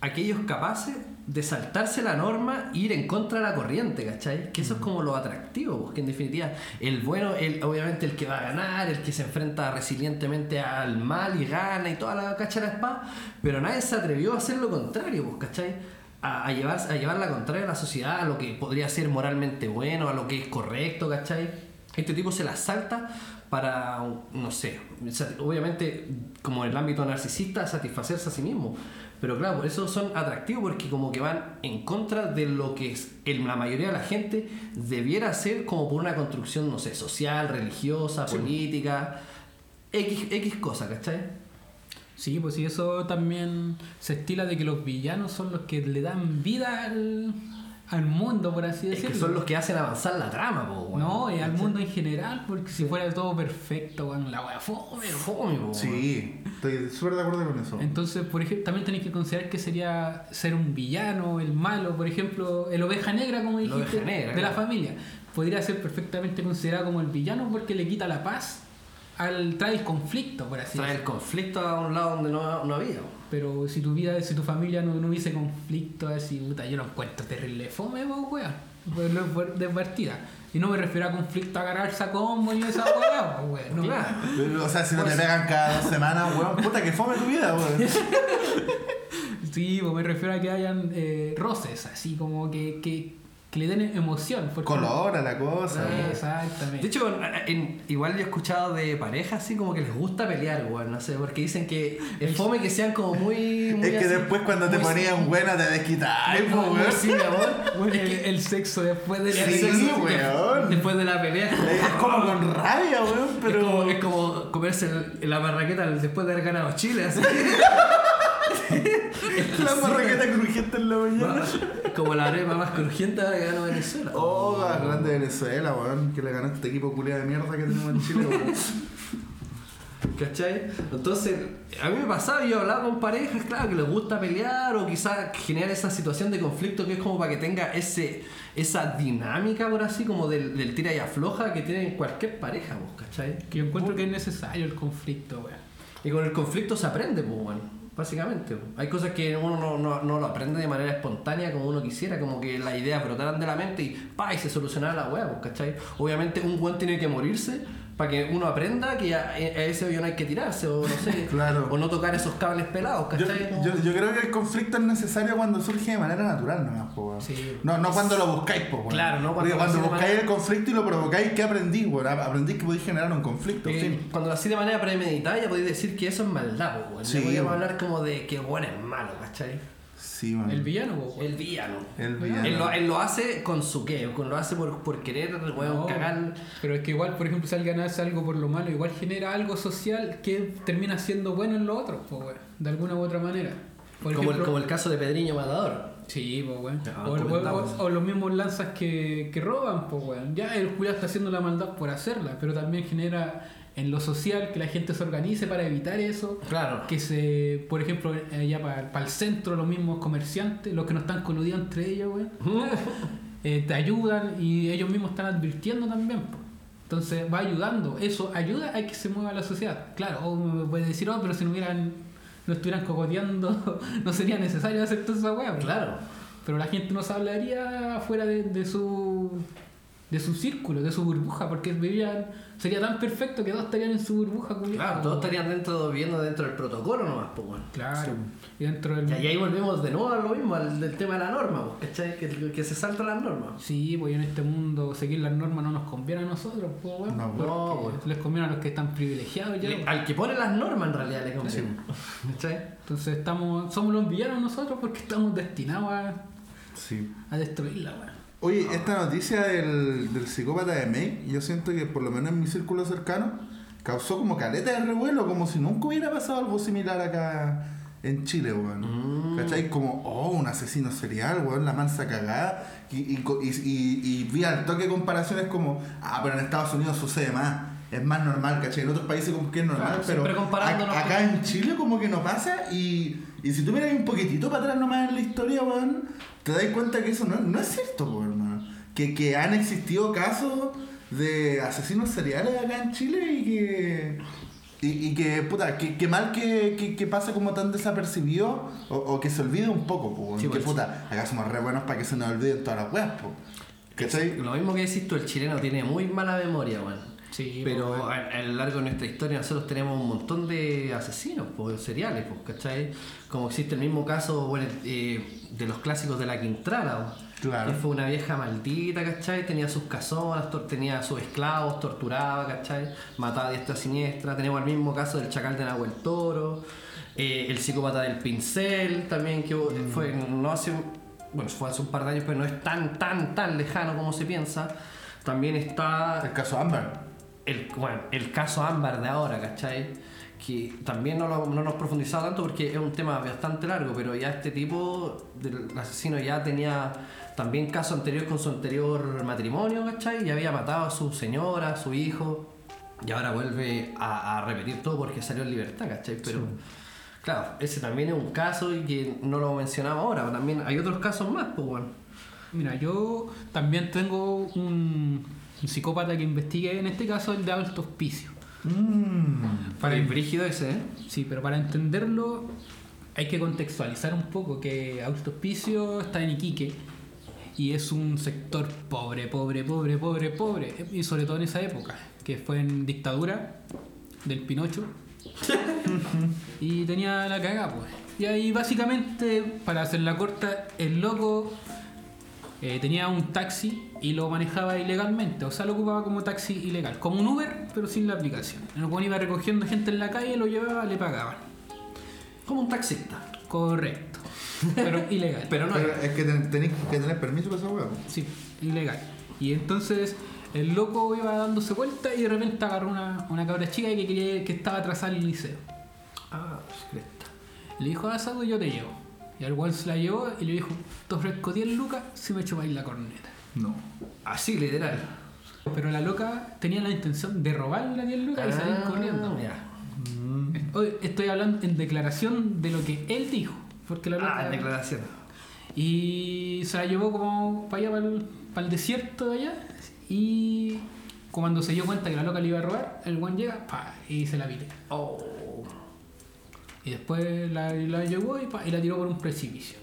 aquellos capaces de saltarse la norma e ir en contra de la corriente, ¿cachai? Que eso es como lo atractivo, porque en definitiva, el bueno, el, obviamente el que va a ganar, el que se enfrenta resilientemente al mal y gana y toda la cacha de la espada, pero nadie se atrevió a hacer lo contrario, pues, ¿cachai? A, a llevar, a llevar la contraria a la sociedad, a lo que podría ser moralmente bueno, a lo que es correcto, ¿cachai? Este tipo se la salta para, no sé, obviamente como en el ámbito narcisista, satisfacerse a sí mismo. Pero claro, por eso son atractivos porque como que van en contra de lo que es el- la mayoría de la gente debiera ser como por una construcción, no sé, social, religiosa, política, X, X cosa, ¿cachai? Sí, pues sí, eso también se estila de que los villanos son los que le dan vida al, al mundo, por así Es decirlo. que son los que hacen avanzar la trama, po, weón. No, y al mundo en general, porque si fuera todo perfecto, bueno, la wea fome. Fome, po, weón. Sí, estoy súper de acuerdo con eso. Entonces, por ejemplo, también tenéis que considerar que sería ser un villano, el malo, por ejemplo, el oveja negra, como dijiste, oveja negra, de la claro. familia. Podría ser perfectamente considerado como el villano porque le quita la paz al trae el conflicto, por así Trae el decirlo. conflicto a un lado donde no, no había. Pero si tu vida, si tu familia no, no hubiese conflicto, así, puta, yo lo encuentro terrible fome, pues, weón. Pues, De partida. Y no me refiero a conflicto a agarrarse a combo y esa weá, weón. No. O sea, si no te pegan cada dos semanas, weón, puta que fome tu vida, weón. Sí, pues me refiero a que hayan eh, roces, así como que, que, que le den emoción. porque- Colora la cosa, Eh. Exactamente. De hecho, en- igual yo he escuchado de parejas así como que les gusta pelear, weón, no sé, porque dicen que es fome que sean como muy... muy Es que así, después cuando te ponían buena te desquitáis, weón. sí, mi amor. Es el, que el sexo después de la Sí, sexo- weón. después de la pelea... Es como con rabia, weón, Es pero. como, es como comerse el- la marraqueta después de haber ganado Chile, así. La marraqueta crujiente en la mañana. como la arepa más crujiente que ganó Venezuela. Oh, grande Venezuela, weón, que le ganó este equipo culiado de mierda que tenemos en Chile, weón. ¿Cachai? Entonces, a mí me pasaba, yo hablaba con parejas, claro, que les gusta pelear o quizás generar esa situación de conflicto que es como para que tenga ese esa dinámica, por así, como del, del tira y afloja que tiene cualquier pareja, ¿cachai? Que yo encuentro que es necesario el conflicto, weón. Y con el conflicto se aprende, pues, bueno, básicamente. Hay cosas que uno no, no, no lo aprende de manera espontánea como uno quisiera, como que las ideas brotaran de la mente y pa, y se solucionara la hueá, pues, ¿cachai? Obviamente un buen tiene que morirse para que uno aprenda que a, a ese no hay que tirarse, o no sé, Claro. o no tocar esos cables pelados, Yo, ¿cachai? Como- yo, yo creo que el conflicto es necesario cuando surge de manera natural nomás, po. Sí. No, no cuando lo buscáis, po. Claro, no cuando cuando buscáis manera- el conflicto y lo provocáis, ¿qué aprendí, weón? Aprendí que podéis generar un conflicto, Eh, fin. Cuando lo hacéis de manera premeditada ya podéis decir que eso es maldad, weón. Sí, Ya weón. hablar como de que bueno es malo, ¿cachai? Sí. El villano, weón. El villano. El villano. Él lo, él lo hace con su qué, con lo hace por, por querer, weón, No, cagar. Pero es que igual, por ejemplo, si alguien hace algo por lo malo, igual genera algo social que termina siendo bueno en lo otro, pues, weón. De alguna u otra manera. Por Como, el, como el caso de Pedriño Matador. Sí, pues, weón. O, los mismos lanzas que, que roban, pues, weón. Ya el Julián está haciendo la maldad por hacerla, pero también genera en lo social que la gente se organice para evitar eso. Claro. Que se, por ejemplo, allá para, el centro, los mismos comerciantes, los que no están coludidos entre ellos, weón, eh, te ayudan y ellos mismos están advirtiendo también. po. Entonces va ayudando. Eso ayuda a que se mueva la sociedad. Claro, o me puede decir, oh, pero si no hubieran, no estuvieran cogoteando, no sería necesario hacer toda esa weá. Claro. Pero la gente no se hablaría fuera de, de su de su círculo, de su burbuja, porque vivían, sería tan perfecto que todos estarían en su burbuja, culiao. Claro, todos estarían dentro, viviendo dentro del protocolo nomás, pues, weón. Claro. Y dentro del Y ahí volvemos de nuevo a lo mismo, al del tema de la norma, pues, ¿cachai? Que, que se saltan las normas. Sí, pues en este mundo seguir las normas no nos conviene a nosotros, pues, weón, No, no, weón. les conviene a los que están privilegiados ya. Le- al que pone las normas en realidad le conviene. ¿Cachai? Entonces estamos, somos los villanos nosotros porque estamos destinados a, Sí. a destruirla, weón. Oye, esta noticia del, del psicópata de May, yo siento que por lo menos en mi círculo cercano, causó como caleta de revuelo, como si nunca hubiera pasado algo similar acá en Chile, weón. Mm. ¿Cachai? Como, oh, un asesino serial, weón, la mansa cagada. Y, y, co- y, y- y vi al toque comparaciones como, ah, pero en Estados Unidos sucede más. Es más normal, ¿cachai? En otros países como que es normal, Claro, pero acá en Chile como que no pasa y, y si tú miras un poquitito para atrás nomás en la historia, weón, te das cuenta que eso no, no es cierto, weón, hermano. Que, que han existido casos de asesinos seriales acá en Chile y que, Y, y que, puta, que, que mal que, que, que pase como tan desapercibido o, o que se olvide un poco, po, Sí, que pues, puta, acá somos re buenos para que se nos olviden todas las weas, po. ¿Cachai? Lo mismo que decís tú, el chileno tiene muy mala memoria, weón. Sí, Pero pues, a, a lo largo de nuestra historia nosotros tenemos un montón de asesinos, pues, seriales, pues, ¿cachai? Como existe el mismo caso bueno, eh, de los clásicos de la Quintrala, pues, Claro. que fue una vieja maldita, ¿cachai? Tenía sus casonas, tenía a sus esclavos, torturaba, ¿cachai? Mataba a diestra a siniestra. Tenemos el mismo caso del chacal de Nahuel Toro, eh, el psicópata del pincel también, que fue no hace, bueno, fue hace un par de años, pero no es tan, tan, tan lejano como se piensa. También está El caso Amber. El, bueno, el caso Ámbar de ahora, ¿cachai? Que también no, lo, no nos profundizaba tanto porque es un tema bastante largo, pero ya este tipo del asesino ya tenía también caso anterior con su anterior matrimonio, ¿cachai? Y había matado a su señora, a su hijo, y ahora vuelve a, a repetir todo porque salió en libertad, ¿cachai? Pero claro, ese también es un caso y que no lo mencionamos ahora, pero también hay otros casos más, pues bueno. Mira, yo también tengo un, un psicópata que investigué, en este caso el de alto hospicio. Mmm. Para el brígido ese, ¿eh? Sí, pero para entenderlo hay que contextualizar un poco que Augusto Hospicio está en Iquique y es un sector pobre, pobre, pobre, pobre, pobre, y sobre todo en esa época, que fue en dictadura del Pinocho y tenía la cagada, pues. Y ahí básicamente, para hacer la corta, el loco eh, tenía un taxi y lo manejaba ilegalmente, o sea, lo ocupaba como taxi ilegal, como un Uber, pero sin la aplicación. El loco iba recogiendo gente en la calle, lo llevaba, le pagaban. Como un taxista. Correcto. Pero ilegal. Pero no Pero es. que ten- tenéis que tener permiso para esa po. Sí, ilegal. Y entonces el loco iba dándose vuelta y de repente agarró una, una cabra chica que quería que estaba atrasada en el liceo. Ah, pues, cresta. Le dijo, ah, Sago, yo te llevo. Y al cual se la llevó y le dijo, te ofrezco 10 lucas si me chupáis la corneta. No. Así, literal. Pero la loca tenía la intención de robarle las 10 lucas y salir Ah, corriendo. ya. Oye, estoy hablando en declaración de lo que él dijo. Porque la loca... Ah, en declaración. Y se la llevó como para allá, para el, para el desierto de allá. Y cuando se dio cuenta que la loca le iba a robar, el guan llega pa, y se la pide. Oh. Y después la, la llevó y, pa, y la tiró por un precipicio.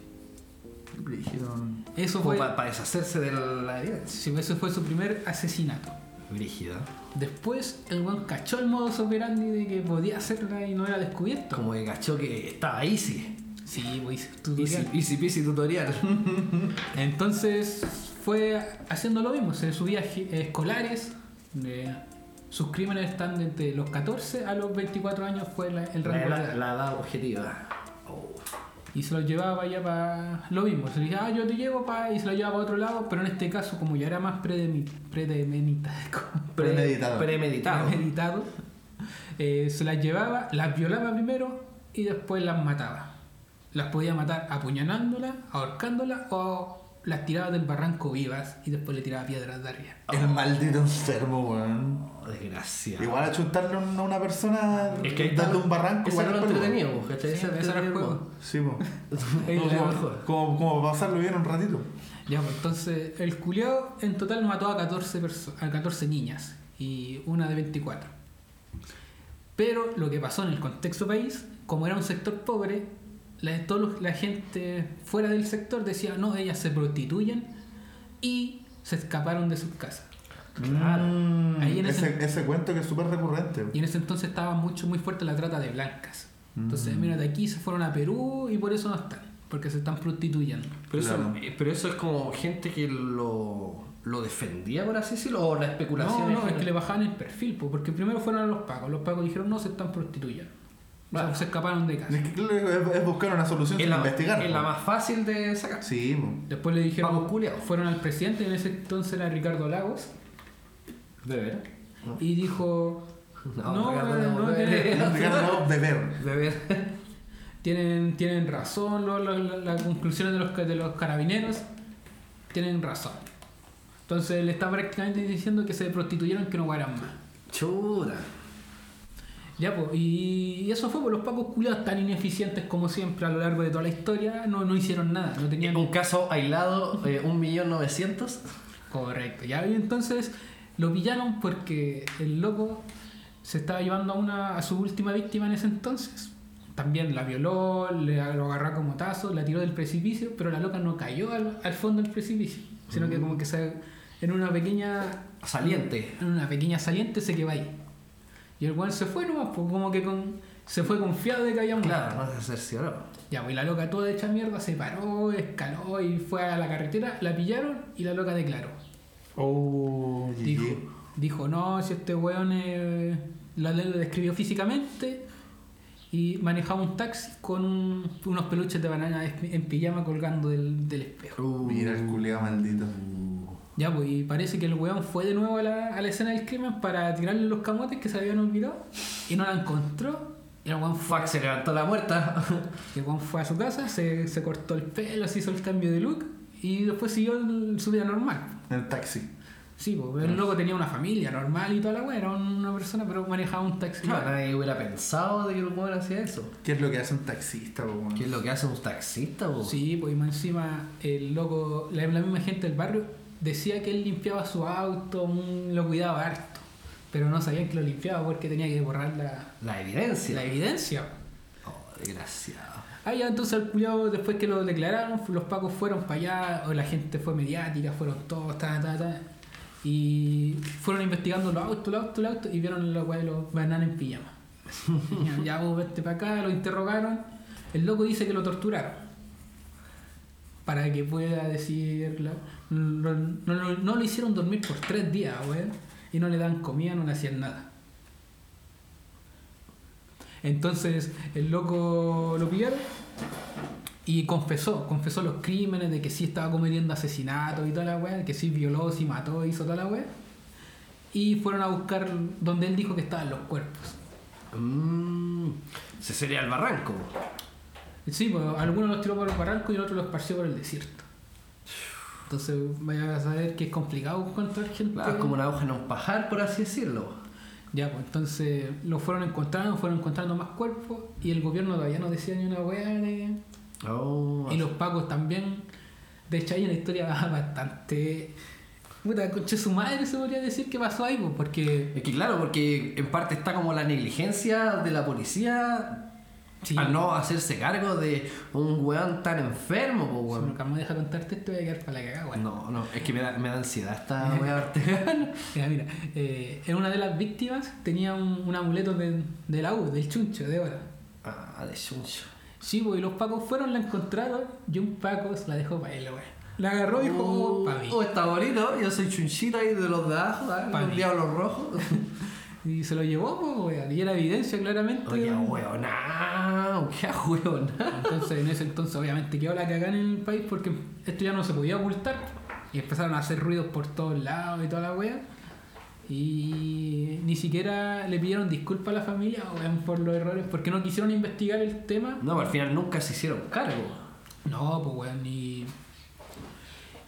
Brígido. Eso fue, para deshacerse de la evidencia. sí, ese fue su primer asesinato. Brígida. Después el guan cachó el modo operandi de que podía hacerla y no era descubierto. Como que cachó que estaba easy. Sí, pues Easy, tutorial. easy peasy tutorial. Entonces fue haciendo lo mismo, se subía gi- escolares. de- sus crímenes están desde los 14 a los 24 años fue la- el rango la, la edad objetiva. Oh. Y se los llevaba allá para lo mismo. Se le dije, ah, yo te llevo para y se lo llevaba para otro lado, pero en este caso, como ya era más predemi- predemenita- Pre- Premeditado. Premeditado. premeditado, eh, se las llevaba, las violaba primero y después las mataba. Las podía matar apuñalándolas, ahorcándolas o las tiraba del barranco vivas y después le tiraba piedras de arriba. El maldito enfermo, weón. Oh, desgraciado. Igual a chuntarle a una persona es que dando un barranco. Ese igual era lo entretenido, pues, ¿cachai? Era el juego. Sí, po. Es Como, como, pasarlo bien un ratito. Ya, pues, entonces el culiao en total mató a 14, perso- a 14 niñas y una de 24. Pero lo que pasó en el contexto país, como era un sector pobre, la, todos los- la gente fuera del sector decía, no, ellas se prostituyen y se escaparon de sus casas. Claro. Mm, Ahí en ese, ese- ese cuento que es súper recurrente. Y en ese entonces estaba mucho, muy fuerte la trata de blancas. Entonces, Mm. mira, de aquí se fueron a Perú y por eso no están, porque se están prostituyendo. Pero, Claro. eso, eh, pero eso es como gente que lo, lo defendía, por así decirlo, o la especulación. No, no, es que le bajaban el perfil, po, porque primero fueron a los pagos. Los pagos dijeron, no, se están prostituyendo. O sea, se escaparon de casa. Es que buscar una solución sin la, investigar. es la más fácil de sacar. Sí. Después le dijeron, Vamos, culiao. fueron al presidente, en ese entonces era Ricardo Lagos, ¿De veras? y dijo, no, Ricardo, eh, no, no, no, tienen, Ricardo, beber. De ver. tienen, tienen razón, las conclusiones de los, de los carabineros tienen razón. Entonces le está prácticamente diciendo que se prostituyeron, que no eran más. Chuta. Ya, pues, y eso fue por los pacos culiados tan ineficientes como siempre a lo largo de toda la historia, no, no hicieron nada, no tenían... Un caso aislado, eh, un millón novecientos. Correcto, ya, y entonces lo pillaron porque el loco se estaba llevando a una a su última víctima en ese entonces. También la violó, le lo agarró como tazo, la tiró del precipicio, pero la loca no cayó al, al fondo del precipicio, sino que como que se, en una pequeña Saliente. en una pequeña saliente se quedó ahí. Y el weón se fue nomás, pues como que con, se fue confiado de que había muerto. Claro, no se cercioró. Ya, pues y la loca toda hecha mierda se paró, escaló y fue a la carretera, la pillaron y la loca declaró. Oh, Dijo, llegué. dijo no, si este weón eh, la ley lo describió físicamente y manejaba un taxi con un- unos peluches de banana en pijama colgando del, del espejo. Mira el culiado maldito. Ya, pues y parece que el weón fue de nuevo a la, a la escena del crimen para tirarle los camotes que se habían olvidado y no la encontró. Y el weón fue, Fuck, se levantó la muerta. el weón fue a su casa, se, se cortó el pelo, se hizo el cambio de look y después siguió el- su vida normal. En el taxi. Sí, pues el loco tenía una familia normal y toda la weá, era una persona, pero manejaba un taxi. Claro, nadie hubiera pensado de que el weón hacía eso. ¿Qué es lo que hace un taxista, weón? ¿Qué es lo que hace un taxista, po? Sí, pues y más encima el loco, la, la misma gente del barrio decía que él limpiaba su auto, lo cuidaba harto, pero no sabían que lo limpiaba porque tenía que borrar la, La evidencia. la evidencia. Oh, desgraciado. Ah, ya, entonces al culiao, después que lo declararon, los pacos fueron para allá, o la gente fue mediática, fueron todos, ta, ta, ta, y fueron investigando los autos, los autos, los autos, y vieron de los bananas en pijama. ya, ya, vos vete para acá, lo interrogaron, el loco dice que lo torturaron. Para que pueda decir. la- No, no- lo hicieron dormir por tres días, weón. Y no le dan comida, no le hacían nada. Entonces el loco lo pillaron y confesó, confesó los crímenes de que sí estaba cometiendo asesinatos y toda la weá, que sí violó, sí mató, hizo toda la weá. Y fueron a buscar donde él dijo que estaban los cuerpos. Mmm. Ese sería el barranco. Sí, pues algunos los tiró por el barranco y el otro los esparció por el desierto. Entonces vaya a saber que es complicado encontrar gente. Es como una hoja en un pajar, por así decirlo. Ya, pues entonces lo fueron encontrando, fueron encontrando más cuerpos y el gobierno todavía no decía ni una weá de... Oh, Y los pacos también. De hecho, hay una historia bastante. Puta, conche su madre se podría decir que pasó ahí, pues, porque. Es que claro, porque en parte está como la negligencia de la policía Sí, al no hacerse cargo de un weón tan enfermo, po, Si weón. nunca me deja contarte esto, voy a quedar para la cagada, weón. No, no, es que me da, me da ansiedad esta weá. Mira, mira, eh, en una de las víctimas tenía un, un amuleto de, de la U, del chuncho, de oro. Ah, de chuncho. Sí, pues, y los pacos fueron, la encontraron y un paco se la dejó para él, weón. La agarró y dijo, oh, pa' mí. Oh, está bonito, yo soy chunchita ahí de los de abajo, ¿eh? Los diablos rojos. Y se lo llevó, pues, weón. Y era evidencia claramente. Oye, weón. weonao, qué weonao. Entonces, en ese entonces, obviamente, quedó la cagada en el país porque esto ya no se podía ocultar. Y empezaron a hacer ruidos por todos lados y toda la wea. Y ni siquiera le pidieron disculpas a la familia weón, por los errores, porque no quisieron investigar el tema. No, al final nunca se hicieron cargo. No, pues weón, y.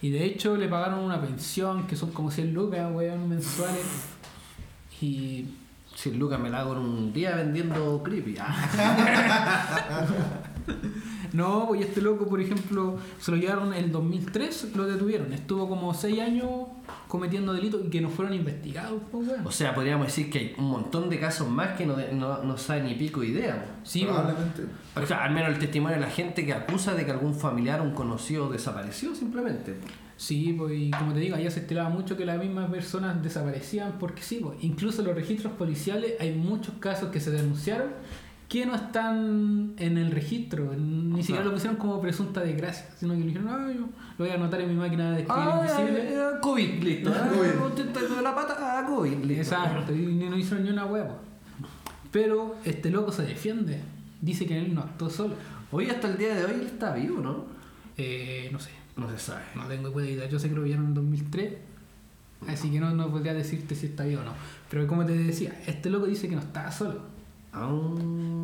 Y de hecho le pagaron una pensión que son como 100 lucas, weón, mensuales. Y. Si Lucas me la hago en un día vendiendo creepy. Ah. No, pues este loco, por ejemplo, se lo llevaron en el 2003, lo detuvieron. Estuvo como 6 años cometiendo delitos y que no fueron investigados, pues weón. O sea, podríamos decir que hay un montón de casos más que no, no, no sabe ni pico idea. Sí, pues, Probablemente. O sea, al menos el testimonio de la gente que acusa de que algún familiar o un conocido desapareció simplemente. Sí, pues y como te digo, allá se estilaba mucho que las mismas personas desaparecían porque sí, pues incluso en los registros policiales hay muchos casos que se denunciaron que no están en el registro, ni siquiera lo pusieron como presunta desgracia, sino que dijeron, ah, yo lo voy a anotar en mi máquina de escribir Ah, invisible. eh, COVID, listo. Ah, COVID. la pata, ah, COVID, listo. Exacto, y no hicieron ni una hueá. Pero este loco se defiende, dice que él no actuó solo. Hoy hasta el día de hoy él está vivo, ¿no? Eh, no sé, No se sabe. no tengo idea, yo sé que lo vieron en 2003. Así que no, no podría decirte si está vivo o no. Pero como te decía, este loco dice que no estaba solo. Ah.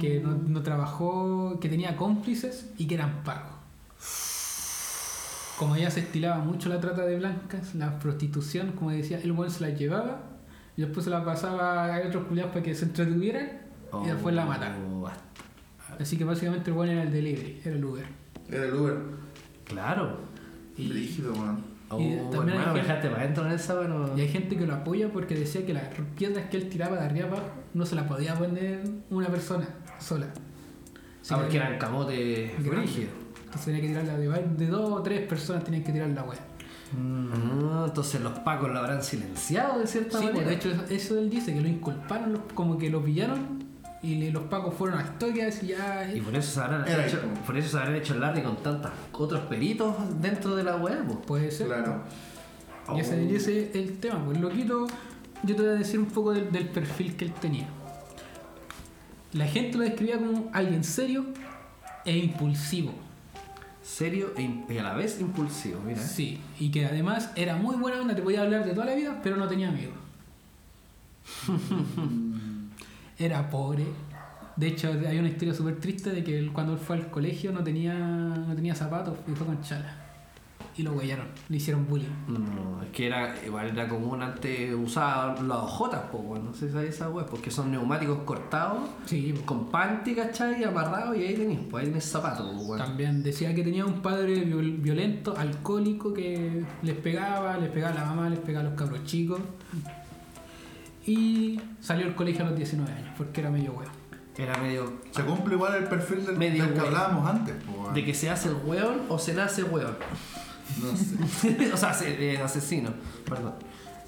que no, no trabajó, que tenía cómplices y que eran pagos. Como ya se estilaba mucho la trata de blancas, la prostitución, como decía, el buen se las llevaba y después se las pasaba a otros culiados para que se entretuvieran y después la mataron. Oh, Así que básicamente el buen era el delivery, era el Uber. Era el Uber. Claro. Y, Rígido, weón. Oh, Y también hay hermano, me gente- dejaste para adentro en esa, bueno. Y hay gente que lo apoya porque decía que las piedras que él tiraba de arriba abajo no se las podía poner una persona sola. Así Ah, que porque eran camotes grande. brígidos. Entonces tenía que tirarla de, de dos o tres personas tenían que tirar la wea. Ah, entonces los pacos lo habrán silenciado de cierta Sí, manera. pues, de hecho eso- eso él dice, que lo inculparon, como que lo pillaron y le- los pacos fueron a historias y ya... Y por eso se habrán Era hecho, ahí. por eso se habrán hecho el Larry con tantos otros peritos dentro de la web. Puede ser. Claro. Y ese, y ese es el tema, pues loquito, yo te voy a decir un poco del, del perfil que él tenía. La gente lo describía como alguien serio e impulsivo. Serio e y a la vez impulsivo, mira. Sí, y que además era muy buena onda, te podía hablar de toda la vida, pero no tenía amigos. era pobre. De hecho, hay una historia súper triste de que él, cuando él fue al colegio no tenía, no tenía zapatos y fue con chala. Y lo huellaron, le hicieron bullying. No, es que era igual era común antes usar las ojotas, po, bueno, no sé si sabes esa web, porque son neumáticos cortados Sí, pues. con panty, ¿cachai? Amarrados y ahí tenés, pues ahí tenés zapatos, po. También decía que tenía un padre viol- violento, alcohólico, que les pegaba, les pegaba a la mamá, les pegaba a los cabros chicos. Y salió del colegio a los 19 años, porque era medio huevo. Era medio Se cumple igual el perfil del, Medio del que hablábamos antes. po, de que se hace el weón o se nace weón. No sé. o sea, se- eh, asesino, perdón.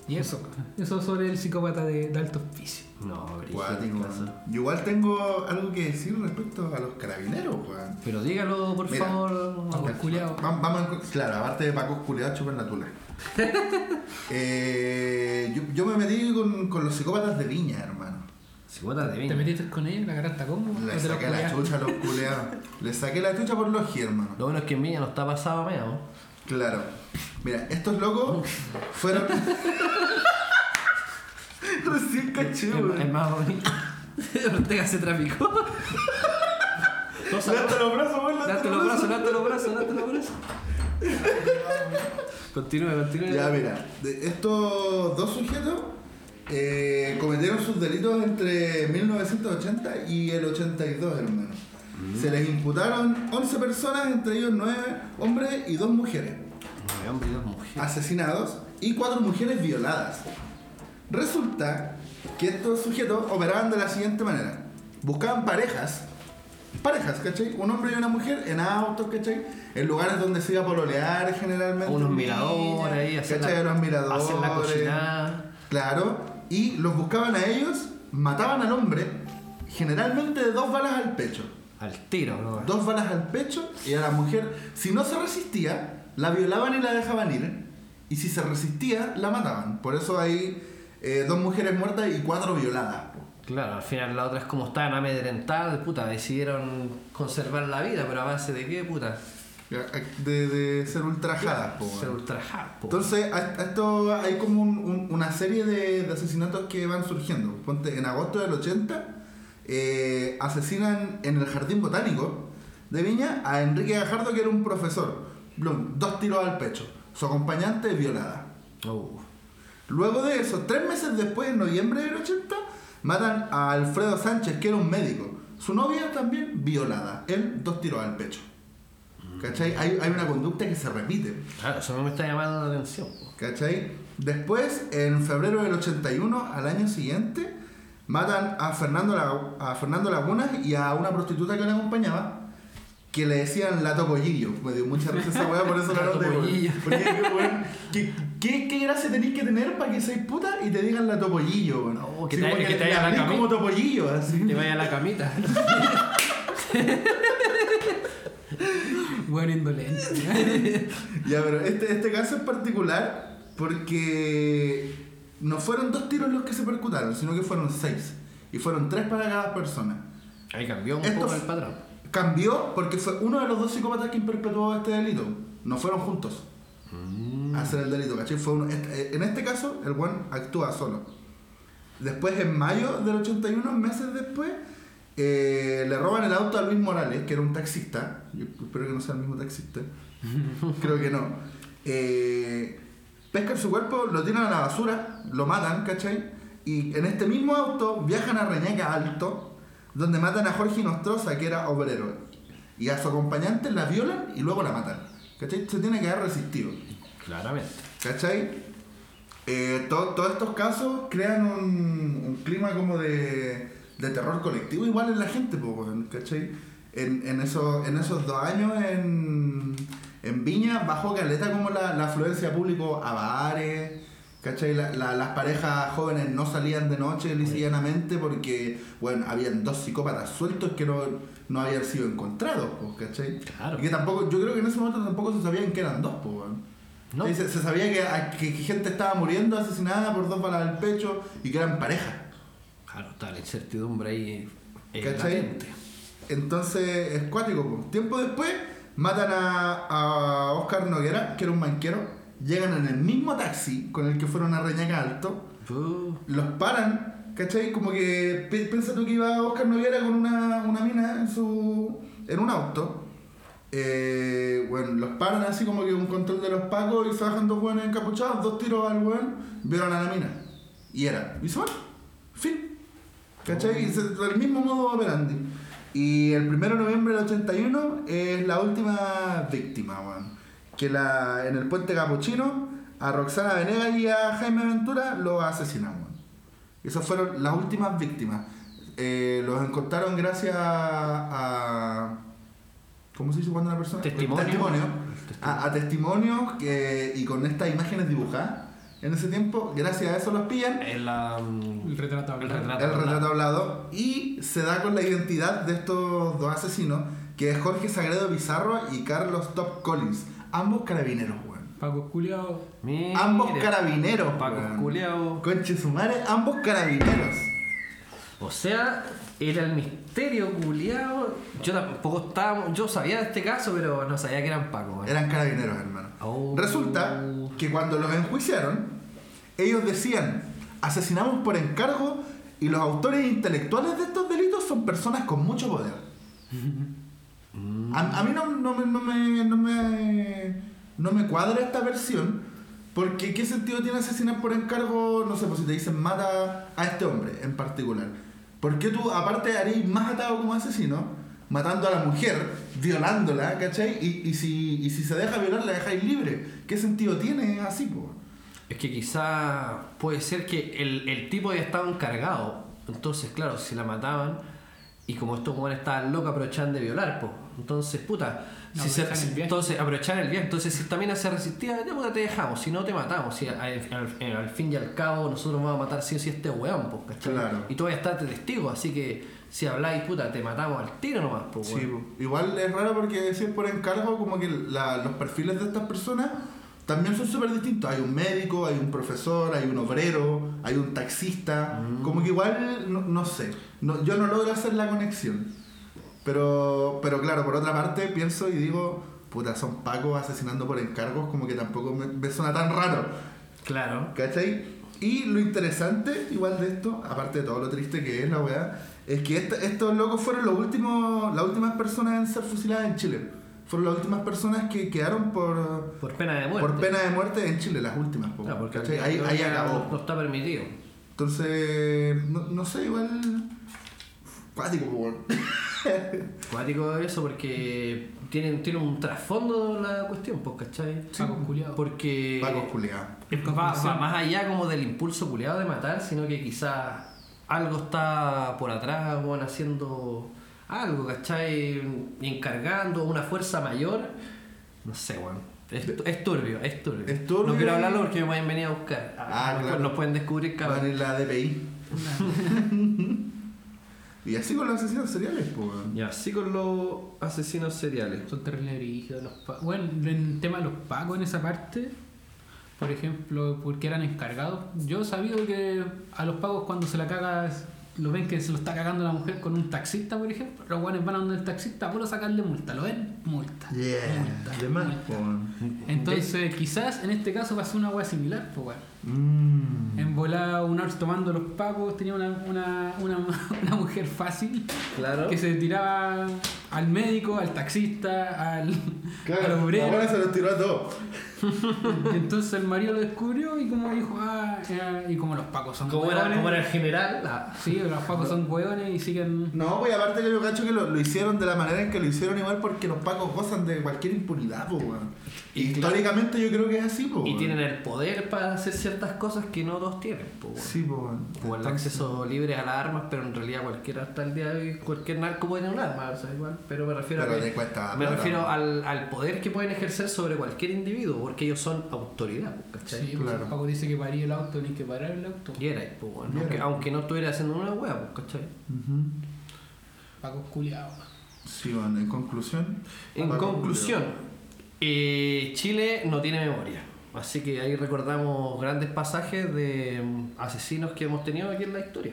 Y eso, eso sobre el psicópata de, de alto oficio. No, Cuático. Yo igual tengo algo que decir respecto a los carabineros, weón. Pero dígalo, por Mira. Vamos, favor. culiao. Vam- Vamos, en- claro, aparte de Paco culiados chupan la tula. Eh, yo, yo me metí con, con los psicópatas de Viña, hermano. Cigüetas de ¿Te viña. metiste con ellos? ¿La agarraste a combo? ¿O Le te saqué la chucha a los culeados. Le saqué la chucha por los hermano. Lo bueno es que en Viña no está pasado meado. Claro. Mira, estos locos fueron. Recién caché, Es weón. es más bonito. Ortega se traficó. Levanta los brazos, weón. Date los brazos, date los brazos, date los brazos. Continúe, continúe. Ya, mira, de estos dos sujetos eh, cometieron sus delitos entre 1980 y el 82, hermano. Se les imputaron 11 personas, entre ellos 9 hombres y 2 mujeres, Nueve hombres y dos mujeres. asesinados y 4 mujeres violadas. Resulta que estos sujetos operaban de la siguiente manera. Buscaban parejas, parejas, ¿cachai? Un hombre y una mujer en autos, ¿cachai? En lugares donde se iba a pololear generalmente. Unos miradores ahí, hacer ¿cachai? la, Unos miradores. hacer la cochinada. Claro, y los buscaban a ellos, mataban al hombre, generalmente de dos balas al pecho. Al tiro, ¿no? Dos balas al pecho y a la mujer, si no se resistía, la violaban y la dejaban ir. Y si se resistía, la mataban. Por eso hay eh, dos mujeres muertas y cuatro violadas. po. Claro, al final la otra es como estaban amedrentadas, puta, decidieron conservar la vida, pero a base de qué, puta. De, de ser ultrajadas. po, Ser po. Entonces, esto hay como un- un- una serie de, de asesinatos que van surgiendo. Ponte, en agosto del 80, eh, asesinan en el Jardín Botánico de Viña a Enrique Gajardo, que era un profesor. Dos tiros al pecho. Su acompañante violada. Uh, Luego de eso, tres meses después, en noviembre del 80, matan a Alfredo Sánchez, que era un médico. Su novia también violada. Él, dos tiros al pecho. ¿Cachai? Hay, hay una conducta que se repite. claro, eso no me está llamando la atención. ¿Cachai? Después, en febrero del 81, al año siguiente, matan a Fernando, a Fernando Lagunas y a una prostituta que le acompañaba, que le decían la topollillo. Me dio mucha risa esa weá, por eso la La noté. Porque, weón, ¿qué, qué, qué gracia tenéis que tener para que seáis puta y te digan la topollillo, weón? No, que Sí, te- que te le hagan la hablé cami- como topollillo, así. Te vaya a la camita. Bueno, indolente. Ya, pero este, este caso es particular porque no fueron dos tiros los que se percutaron, sino que fueron seis. Y fueron tres para cada persona. Ahí cambió un Esto poco el patrón. Cambió porque fue uno de los dos psicópatas que perpetuó este delito. No fueron juntos a hacer el delito, ¿cachai? Fue uno- este- en este caso, el buen actúa solo. Después, en mayo del 81, meses después, eh, le roban el auto a Luis Morales, que era un taxista. Yo espero que no sea el mismo taxista. Creo que no. Eh, pescan su cuerpo, lo tiran a la basura, lo matan, ¿cachai? Y en este mismo auto viajan a Reñaca Alto, donde matan a Jorge Nostroza, que era obrero. Y a su acompañante la violan y luego la matan. ¿Cachai? Se tiene que haber resistido. Claramente. ¿Cachai? Eh, to- todos estos casos crean un, un clima como de, de terror colectivo igual en la gente, ¿cachai? En, en, esos, en esos dos años en, en Viña bajó caleta como la, la afluencia público a bares, ¿cachai? La- la- las parejas jóvenes no salían de noche lisillanamente porque, bueno, habían dos psicópatas sueltos que no, no habían sido encontrados, pues, ¿cachai? Claro. Y que tampoco, yo creo que en ese momento tampoco se sabían que eran dos, pues. No. Se, se sabía que, a- que- gente estaba muriendo asesinada por dos balas al pecho y que eran pareja. Claro, está la incertidumbre ahí. eh, ¿Cachai? Entonces, es cuático. po. Tiempo después, matan a, a Oscar Noguera, que era un banquero. Llegan en el mismo taxi con el que fueron a Reñaca Alto. Uh, Los paran, ¿cachai? Como que tú que iba Oscar Noguera con una, una mina en su en un auto. Eh, bueno, los paran así como que un control de los pacos y se bajan dos buenos encapuchados, dos tiros al weón, vieron a la mina. Y era, y se van. Fin. ¿Cachai? Y se- el mismo modo operandi. Y el 1 de noviembre del 81 es la última víctima, weón. Que la, en el puente capuchino a Roxana Venegas y a Jaime Ventura los asesinan, weón. Esas fueron las últimas víctimas. Eh, los encontraron gracias a. ¿Cómo se dice cuando una persona? Testimonio. Testimonio. A, a testimonios que, y con estas imágenes dibujadas en ese tiempo. Gracias a eso los pillan. en la, El retrato el retrato. El retrato hablado. Y se da con la identidad de estos dos asesinos, que es Jorge Sagredo Pizarro y Carlos Top Collins. Ambos carabineros, weón. Paco Culeado. Ambos carabineros, Paco weón. culeado. Conche su madre, ambos carabineros. O sea, era el misterio culiado. Yo tampoco estaba. Yo sabía de este caso, pero no sabía que eran Paco. weón. Eran carabineros, hermano. Oh. Resulta que cuando los enjuiciaron, ellos decían, asesinamos por encargo y los autores intelectuales de estos delitos son personas con mucho poder. A, a mí no, no me, no, me, no, me, no me cuadra esta versión, porque ¿qué sentido tiene asesinar por encargo? No sé, pues si te dicen mata a este hombre en particular. ¿Por qué tú, aparte, harías más atado como asesino, matando a la mujer, violándola, ¿cachai? Y, y, si, y si se deja violar, la dejáis libre. ¿Qué sentido tiene así, po? Es que quizá puede ser que el, el tipo ya estaba encargado. Entonces, claro, si la mataban y como estos jóvenes estaban locos, aprovechaban de violar, pues. Entonces, puta. No, si se- entonces, aprovechar el viaje. Entonces, si también se resistía, ya puta, te dejamos. Si no, te matamos. Si al, al- al fin y al cabo, nosotros vamos a matar sí o sí a este weón, pues, ¿cachai? Claro. Y tú vas a estar de testigo. Así que si habláis, puta, te matamos al tiro nomás, pues, Sí, igual es raro porque si es por encargo, como que la- los perfiles de estas personas también son súper distintos. Hay un médico, hay un profesor, hay un obrero, hay un taxista. Como que igual, no, no sé, no, yo no logro hacer la conexión. Pero, pero claro, por otra parte pienso y digo, puta, son pacos asesinando por encargos, como que tampoco me, me suena tan raro. Claro. ¿Cachai? Y lo interesante, igual de esto, aparte de todo lo triste que es la weá, es que estos locos fueron los últimos, las últimas personas en ser fusiladas en Chile. Fueron las últimas personas que quedaron por, Por pena de muerte. por pena de muerte en Chile, las últimas. po, Claro, porque Ahí, ahí acabó. No, no está permitido. Entonces, no, no sé, igual. Cuático, po, weón. Cuático eso porque tienen, tiene un trasfondo la cuestión, pues, ¿cachai? Paco Culeado. Porque Pacos culiados. va, va más allá como del impulso culiado de matar, sino que quizás algo está por atrás, bueno, haciendo algo, ¿cachai? Encargando una fuerza mayor. No sé, bueno. Es, es turbio, es turbio. Es turbio. No quiero hablarlo porque me pueden venir a buscar. Ah, Nos- claro. Nos pueden descubrir Van a cada ir la DPI. y así con los asesinos seriales, weón. Ya, así con los asesinos seriales. Son terribles los pacos. Bueno, en el tema de los pacos en esa parte, por ejemplo, porque eran encargados. Yo he sabido que a los pagos cuando se la caga, lo ven que se lo está cagando la mujer con un taxista, por ejemplo, los guanes van a donde el taxista puro sacarle multa. ¿Lo ven? Multa. Yeah, multa, multa. Entonces, quizás en este caso ser una hueá similar, pues bueno. Mm. En volada un arts tomando los pacos, tenía una, una, una, una mujer fácil Claro. que se tiraba al médico, al taxista, al, al Claro, obrero. ahora se los tiró a todos. Y entonces el marido lo descubrió y como dijo, ah, y como los pacos son Como era, como era el general, ah, Sí, los pacos son hueones y siguen. No, pues aparte que yo cacho que lo, lo hicieron de la manera en que lo hicieron igual porque los pacos gozan de cualquier impunidad, pues. Y claro. históricamente yo creo que es así, pues. y tienen el poder para hacer ciertas cosas que no todos tienen. po, weón. Sí, pues. el acceso libre a las armas, pero en realidad cualquiera hasta el día de hoy, cualquier narco puede tener un arma, o sea, igual. Pero me refiero Pero a que- me plata, refiero al, al poder que pueden ejercer sobre cualquier individuo, porque ellos son autoridad, ¿cachai? Sí, pues Claro. Paco dice que paría el auto, ni que parar el auto. Y era, pues, bueno, Y era. aunque, aunque no estuviera haciendo una hueá, pues, ¿cachai? Ujú. Pacos culiados. Sí, bueno, en conclusión. En Paco conclusión, eh, Chile no tiene memoria. Así que ahí recordamos grandes pasajes de mm, asesinos que hemos tenido aquí en la historia.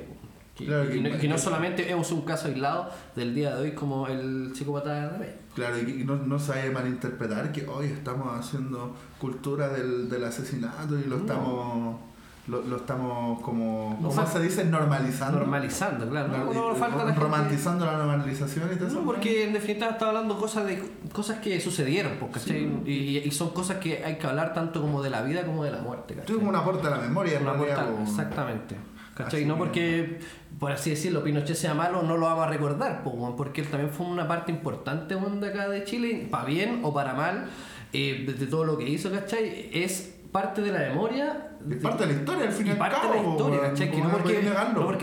Que- Claro, que- y, no, que no solamente es un caso aislado del día de hoy como el psicópata de Remey. Claro, y no, no a malinterpretar que hoy estamos haciendo cultura del, del asesinato y lo No. estamos lo, lo estamos como No ¿cómo se dice? normalizando. Normalizando, claro. No, no, y- falta la gente- romantizando la normalización y todo eso. No, porque en definitiva está hablando cosas de cosas que sucedieron, pues, ¿cachai? Y, y son cosas que hay que hablar tanto como de la vida como de la muerte, como un aporte a la memoria, en Una po. exactamente. ¿Cachai? Así no que- porque, por así decirlo, Pinochet sea malo, no lo vamos a recordar, porque él también fue una parte importante de acá de Chile, para bien o para mal, eh, de, todo lo que hizo, ¿cachai? Es parte de la memoria. Es parte de la historia, al fin y y al parte cabo, de la historia, ¿cachai? Que ¿cómo no porque, no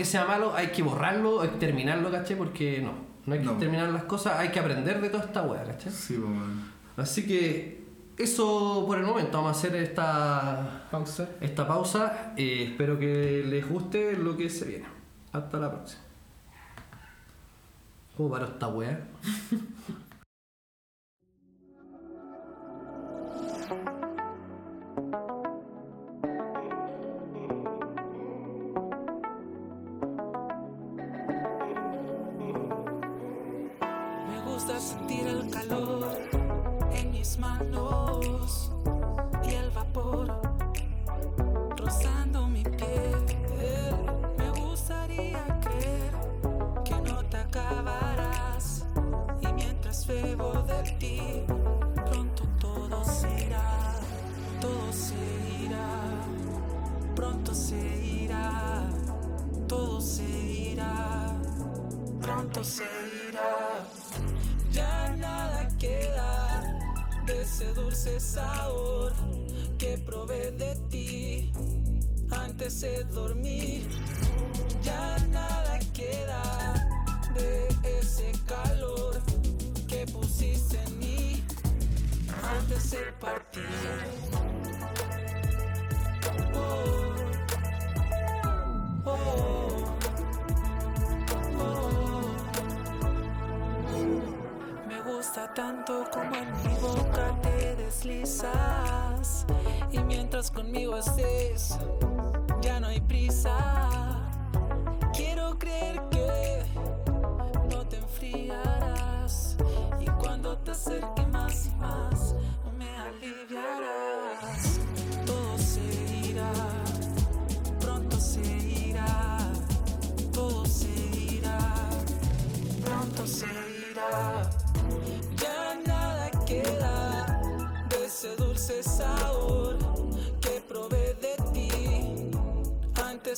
sea malo hay que borrarlo, exterminarlo, ¿cachai? Porque no, no hay que No. exterminar las cosas, hay que aprender de toda esta wea, ¿cachai? Sí, po. Así que eso por el momento, vamos a hacer esta Pausa. esta pausa. eh, espero que les guste lo que se viene. Hasta la próxima. ¿Cómo esta wea?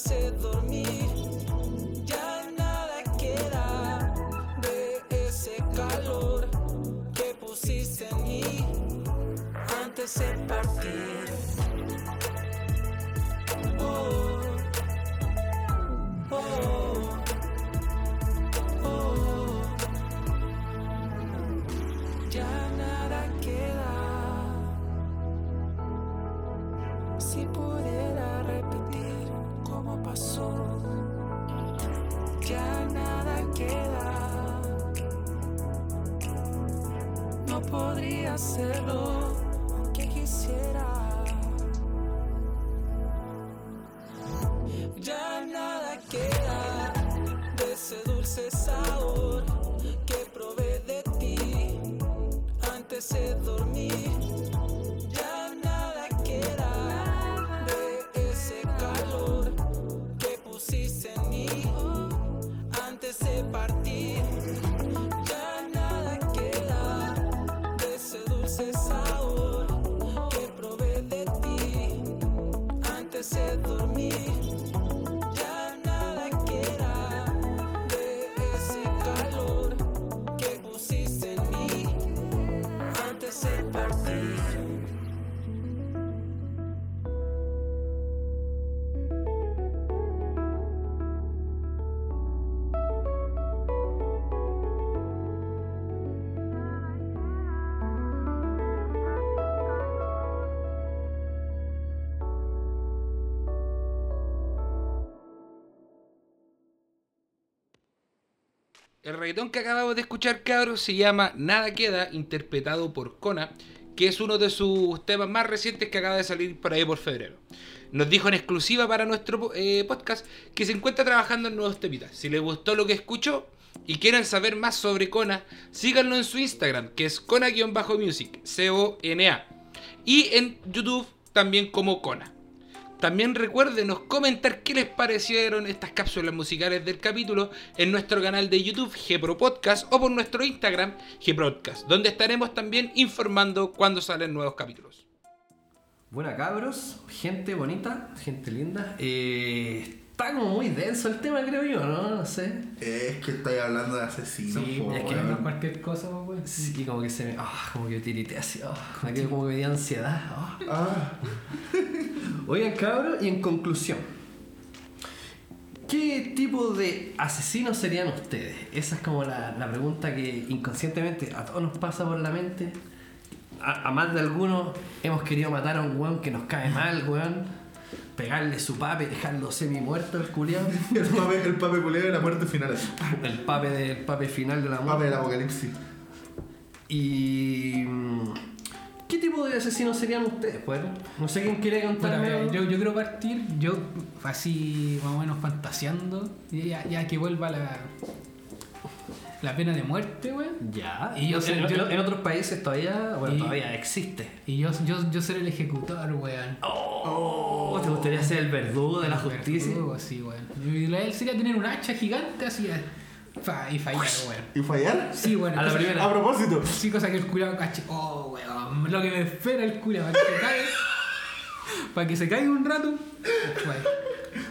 de dormir. Ya nada queda de ese calor que pusiste en mí antes de partir. Oh. El reggaetón que acabamos de escuchar, cabros, se llama Nada Queda, interpretado por Kona, que es uno de sus temas más recientes que acaba de salir por ahí por febrero. Nos dijo en exclusiva para nuestro eh, podcast que se encuentra trabajando en nuevos temitas. Si les gustó lo que escuchó y quieren saber más sobre Kona, síganlo en su Instagram, que es Kona-Music, C-O-N-A. Y en YouTube también como Kona. También recuérdenos comentar qué les parecieron estas cápsulas musicales del capítulo en nuestro canal de YouTube Gepro Podcast o por nuestro Instagram Geprodcast, donde estaremos también informando cuando salen nuevos capítulos. Buena cabros, gente bonita, gente linda. Eh, está como muy denso el tema, creo yo, ¿no? No sé. Es que estáis hablando de asesinos, Sí, po, es que no cualquier cosa, weón. Sí, como que se me. ah, como que tirité así. ah, me quedé como que me dio ansiedad. ah. Ah, Oigan, cabros, y en conclusión. ¿Qué tipo de asesinos serían ustedes? Esa es como la, la pregunta que inconscientemente a todos nos pasa por la mente. A, a más de algunos hemos querido matar a un weón que nos cae mal, weón. Pegarle su pape, dejarlo semi muerto el culiao. el pape, el pape culero de la muerte final. así. El pape del pape final de la Pape muerte. del apocalipsis. Y. mm, ¿Qué tipo de asesinos serían ustedes? Pues, no sé quién quiere Bueno, contarme. algo. yo, yo quiero partir, yo así más o menos fantaseando, y ya, ya que vuelva la, la pena de muerte, weón. Ya, Y yo en, sé- en- yo- en otros países todavía, bueno, Y- todavía existe. Y yo, yo, yo ser el ejecutor, weón. Oh, ¿te gustaría ser el verdugo de la justicia? Verdugo, sí, weón. Y lo de él sería tener un hacha gigante así fa- y fallar, weón. ¿Y fallar? Sí, weón. A la primera. A propósito. Sí, cosa que el culiao cache. Oh, weón. Lo que me espera el culiao para que se caiga. para que se caiga un rato. weón.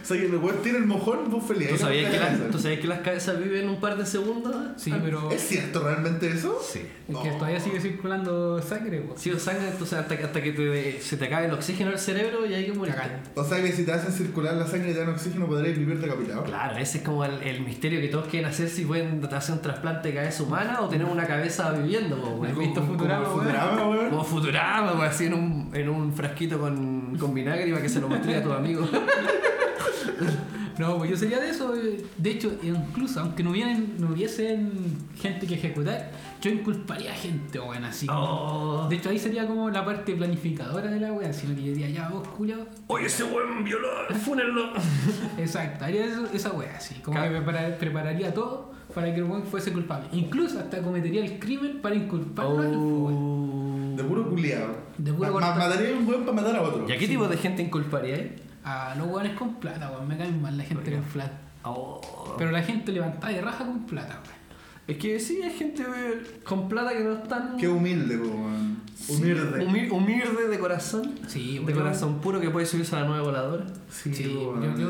O sea, que el weón tiene el mojón, vos feliz. ¿Tú sabías, no que las, alcanza. ¿Tú sabías que las cabezas viven un par de segundos? Sí, Ah, pero. ¿Es cierto realmente eso? Sí. Es que todavía sigue circulando sangre, weón. Sí, o sangre, entonces hasta, que- hasta que te- se te acabe el oxígeno del cerebro y hay que morir. O sea, que si te hacen circular la sangre y te dan oxígeno, podréis vivir decapitado. Claro, ese es como el, el misterio que todos quieren hacer si pueden hacer un trasplante de cabeza humana o tener una cabeza viviendo. po, ¿Has weón. visto Futurama, como? Futurama, weón. Como Futurama, weón, así en un, en un frasquito con, con vinagre para que se lo muestre a tus amigos. No, pues yo sería de eso. eh. De hecho, incluso aunque no, hubiesen, no hubiesen gente que ejecutar, yo inculparía a gente, weón, así. Oh. De hecho, ahí sería como la parte planificadora de la weá, sino que yo diría, ya vos, culiao. Oye, ese weón violó, fúnenlo. Exacto, haría eso- esa weá, así. Como que prepara- prepararía todo para que el weón fuese culpable. Incluso hasta cometería el crimen para inculparlo a él, po, weón. Oh. De puro culiado. De puro Mataría a un weón para matar a otro. ¿Y a qué tipo de gente inculparía eh? A los weones con plata, weón. Me caen mal la gente con plata. Pero la gente levantada de raja con plata, weón. Es que sí, hay gente con plata que no están. Qué humilde, weón. Humilde. Humil- humilde de corazón. Sí, de weón. corazón puro que puede subirse a la nueva voladora. Sí, Sí, po, yo- weón. yo-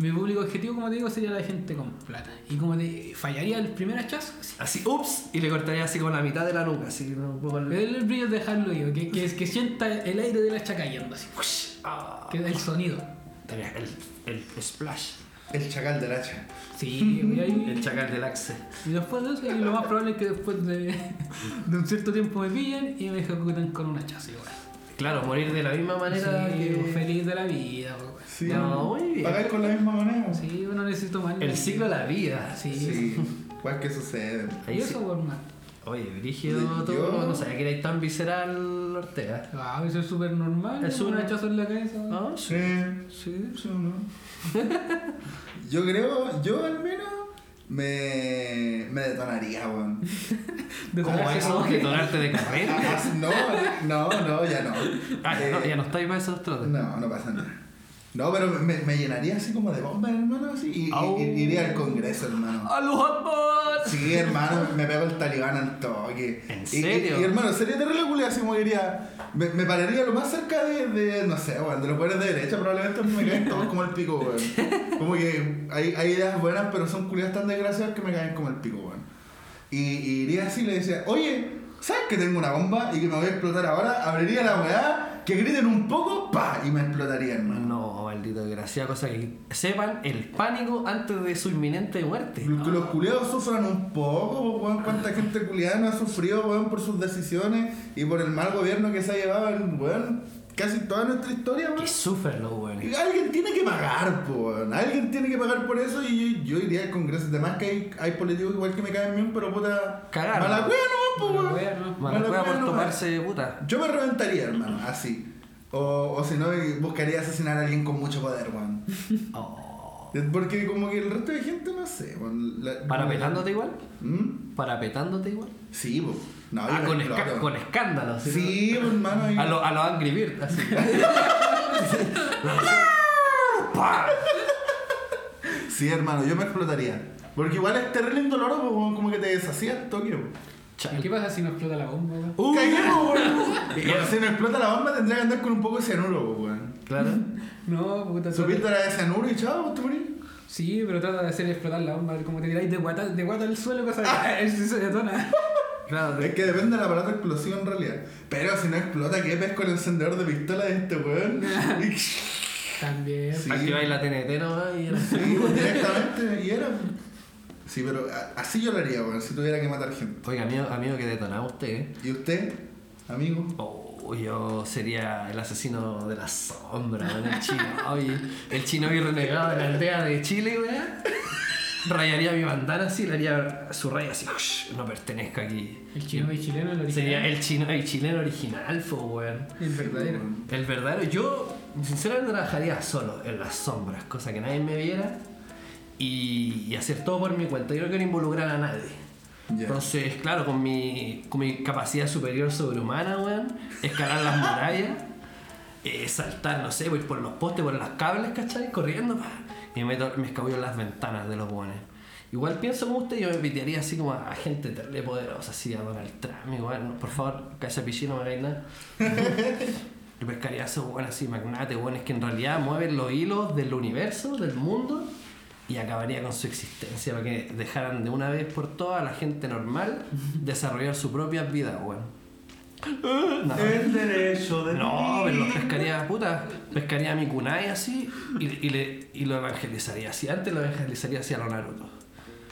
mi público objetivo, como te digo, sería la gente con plata. Y como te fallaría el primer hachazo, así. Así, ups, y le cortaría así como la mitad de la nuca, así, ¿no? un poco el- El, brillo es dejarlo ir, que, que, que sienta el aire del hacha cayendo, así. Ah, Que da el sonido. el, el splash. El chacal del hacha. Sí, y, ahí- El chacal del axe. y después de eso, y lo más probable es que después de, de un cierto tiempo me pillen y me ejecuten con un hachazo. Claro, morir de la misma manera Sí, que. feliz de la vida, weón. Sí. No, muy bien. Pagáis con la misma moneda. Sí, uno necesita más. El ciclo de la vida. Sí, Sí. Pues que sucede. Y Ahí eso, sí. man. Oye, Brígido, Yo- todo. No, no sabía que era tan visceral Ortega. Ah, eso es súper normal. Es un una- hachazo en la cabeza. Ah, Sí. Sí. Sí, ¿no? Yo creo, yo al menos me, me detonaría, weón. ¿Cómo eso? ¿Detonarte de carrera? Ah, No, no, no, ya no. Ah, ya no, Eh, ya no estáis para esos trotes. No, no pasa nada. No, pero me, me llenaría así como de bombas, hermano, así. Y, y- Au. y- iría al congreso, hermano. ¡A los Hotbots! Sí, hermano, me pego el talibán al toque. ¿En Y- serio? Y, hermano, sería terrible culia, así como iría. Me, me pararía lo más cerca de, de no sé, weón, de los buenos de derecha, probablemente me caen todos como el pico, weón. Como que hay, hay ideas buenas, pero son culias tan desgraciadas que me caen como el pico, weón. Y, y iría así y le decía, oye, ¿sabes que tengo una bomba y que me voy a explotar ahora? Abriría la weá, que griten un poco, pa, y me explotaría, hermano. No, maldito desgraciado, cosa que sepan el pánico antes de su inminente muerte. Que los culiados sufran un poco, weón. Cuánta gente culiada no ha sufrido, weón, por sus decisiones y por el mal gobierno que se ha llevado, weón, casi toda nuestra historia, Que weón. sufren los weones. Alguien tiene que pagar, weón. Alguien tiene que pagar por eso y yo, yo iría al Congreso. Además que hay, hay políticos igual que me caen bien, pero puta. Cagaron. Mala cueva, no, weón. wea. Mala Mala cueva por wea, no, tomarse puta. Yo me reventaría, hermano, así. O, o si no, buscaría asesinar a alguien con mucho poder, weón. Oh. Porque como que el resto de gente, no sé, weón. ¿Parapetándote igual? ¿Mm? ¿Parapetándote igual? Sí, po. No, Ah, con, esca- con escándalo. ¿sí? Sí, hermano. A los a lo Angry Bird, así. Sí, hermano, yo me explotaría. Porque igual es terrible indoloro, pues, como que te deshacía el toque, weón. ¿Y qué pasa si no explota la bomba, weón? Uh, Caguemos, weón. Si no explota la bomba, tendría que andar con un poco de cianuro, pues, weón. Claro. No, puta. Su píldora de cianuro y chao, pues, te morís. Sí, pero trata de hacer explotar la bomba, como te tiráis de guata, de guata al suelo, cosa que se detona. Claro. Es que depende del aparato explosivo en realidad. Pero si no explota, ¿qué ves con el encendedor de pistola de este weón? También. Sí. Activáis la TNT nomás y era. Sí, pues, directamente, y era. Sí, pero a- así yo lo haría, weón, si tuviera que matar gente. Oiga, amigo, amigo que detonaba usted, ¿eh? ¿Y usted, amigo? Oh, yo sería el asesino de la sombra, weón, el chino. Oye, el chino y renegado de la aldea de Chile, weón. Rayaría mi bandana así, le haría su raya así, "Ush, no pertenezco aquí. El chino y chileno, el original. Sería el chino y chileno original, fo, weón. El verdadero. El verdadero, yo sinceramente trabajaría solo, en las sombras, cosa que nadie me viera y, y hacer todo por mi cuenta. Yo no quiero involucrar a nadie. Entonces, claro, con mi, con mi capacidad superior sobrehumana, weón, escalar las murallas, eh, saltar, no sé, voy por los postes, por las cables, ¿cachai? Corriendo, pa, y me, meto- me escabullo en las ventanas de los weones. Igual pienso como usted, yo me pitearía así como a gente terrible poderosa, así a Donald Trump, igual, no, por favor, ese pichino no me hagáis nada. Yo pescaría a esos weones así, magnates, weones que en realidad mueven los hilos del universo, del mundo, y acabaría con su existencia para que dejaran de una vez por todas a la gente normal desarrollar su propia vida, weón. No. El derecho de No, pero los pescaría, puta, pescaría a mi kunai así y, y, le, y lo evangelizaría así. Antes lo evangelizaría así a los Naruto.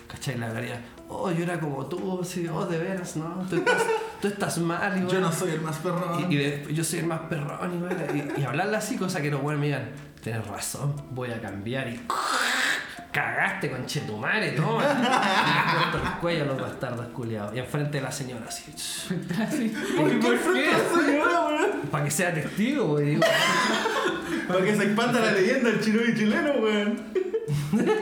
¿Cachai? Le hablaría, oh, yo era como tú, sí, oh, de veras, ¿no? Tú estás, tú estás mal, igual. Yo no soy el más perro. Y, y de- yo soy el más perrón, igual. Y, y hablarle así, cosa que los buenos me digan, tienes razón, voy a cambiar y. Cagaste con Chetumare, toma. Y corto el cuello a los bastardos culiados. Y enfrente de la señora así. ¿Por qué frente a la señora, weón? Para que sea testigo, güey. digo, Para que se expanda la leyenda del chino y chileno, weón.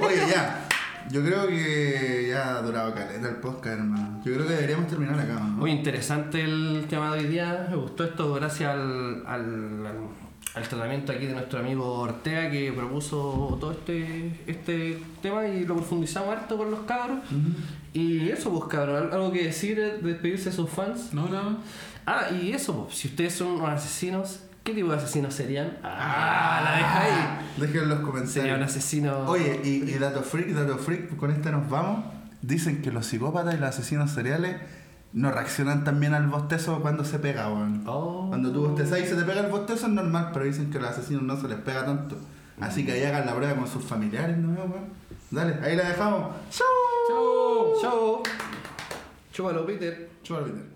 Oye, ya. Yo creo que ya ha durado caleta el podcast, hermano. Yo creo que deberíamos terminar acá, ¿no? Muy interesante el tema de hoy día. Me gustó esto gracias al, al, al- tratamiento aquí de nuestro amigo Ortega que propuso todo este, este tema y lo profundizamos harto con los cabros. Y eso, pues cabros, ¿al- algo que decir, despedirse de sus fans. No, no. Ah, y eso, pues, si ustedes son unos asesinos, ¿qué tipo de asesinos serían? Ah, la deja ahí. Dejen en los Sería un comentarios. asesino. Oye, y, y dato freak, dato freak, con este nos vamos. Dicen que los psicópatas y los asesinos seriales no reaccionan tan bien al bostezo cuando se pega, weón. Oh. Cuando tú bostezas y se te pega el bostezo es normal, pero dicen que a los asesinos no se les pega tanto. Así que ahí hagan la prueba con sus familiares, ¿no, weón? Dale, ahí la dejamos. ¡Chau! Chau. Chau. Chúpalo, Peter. Chau, Peter.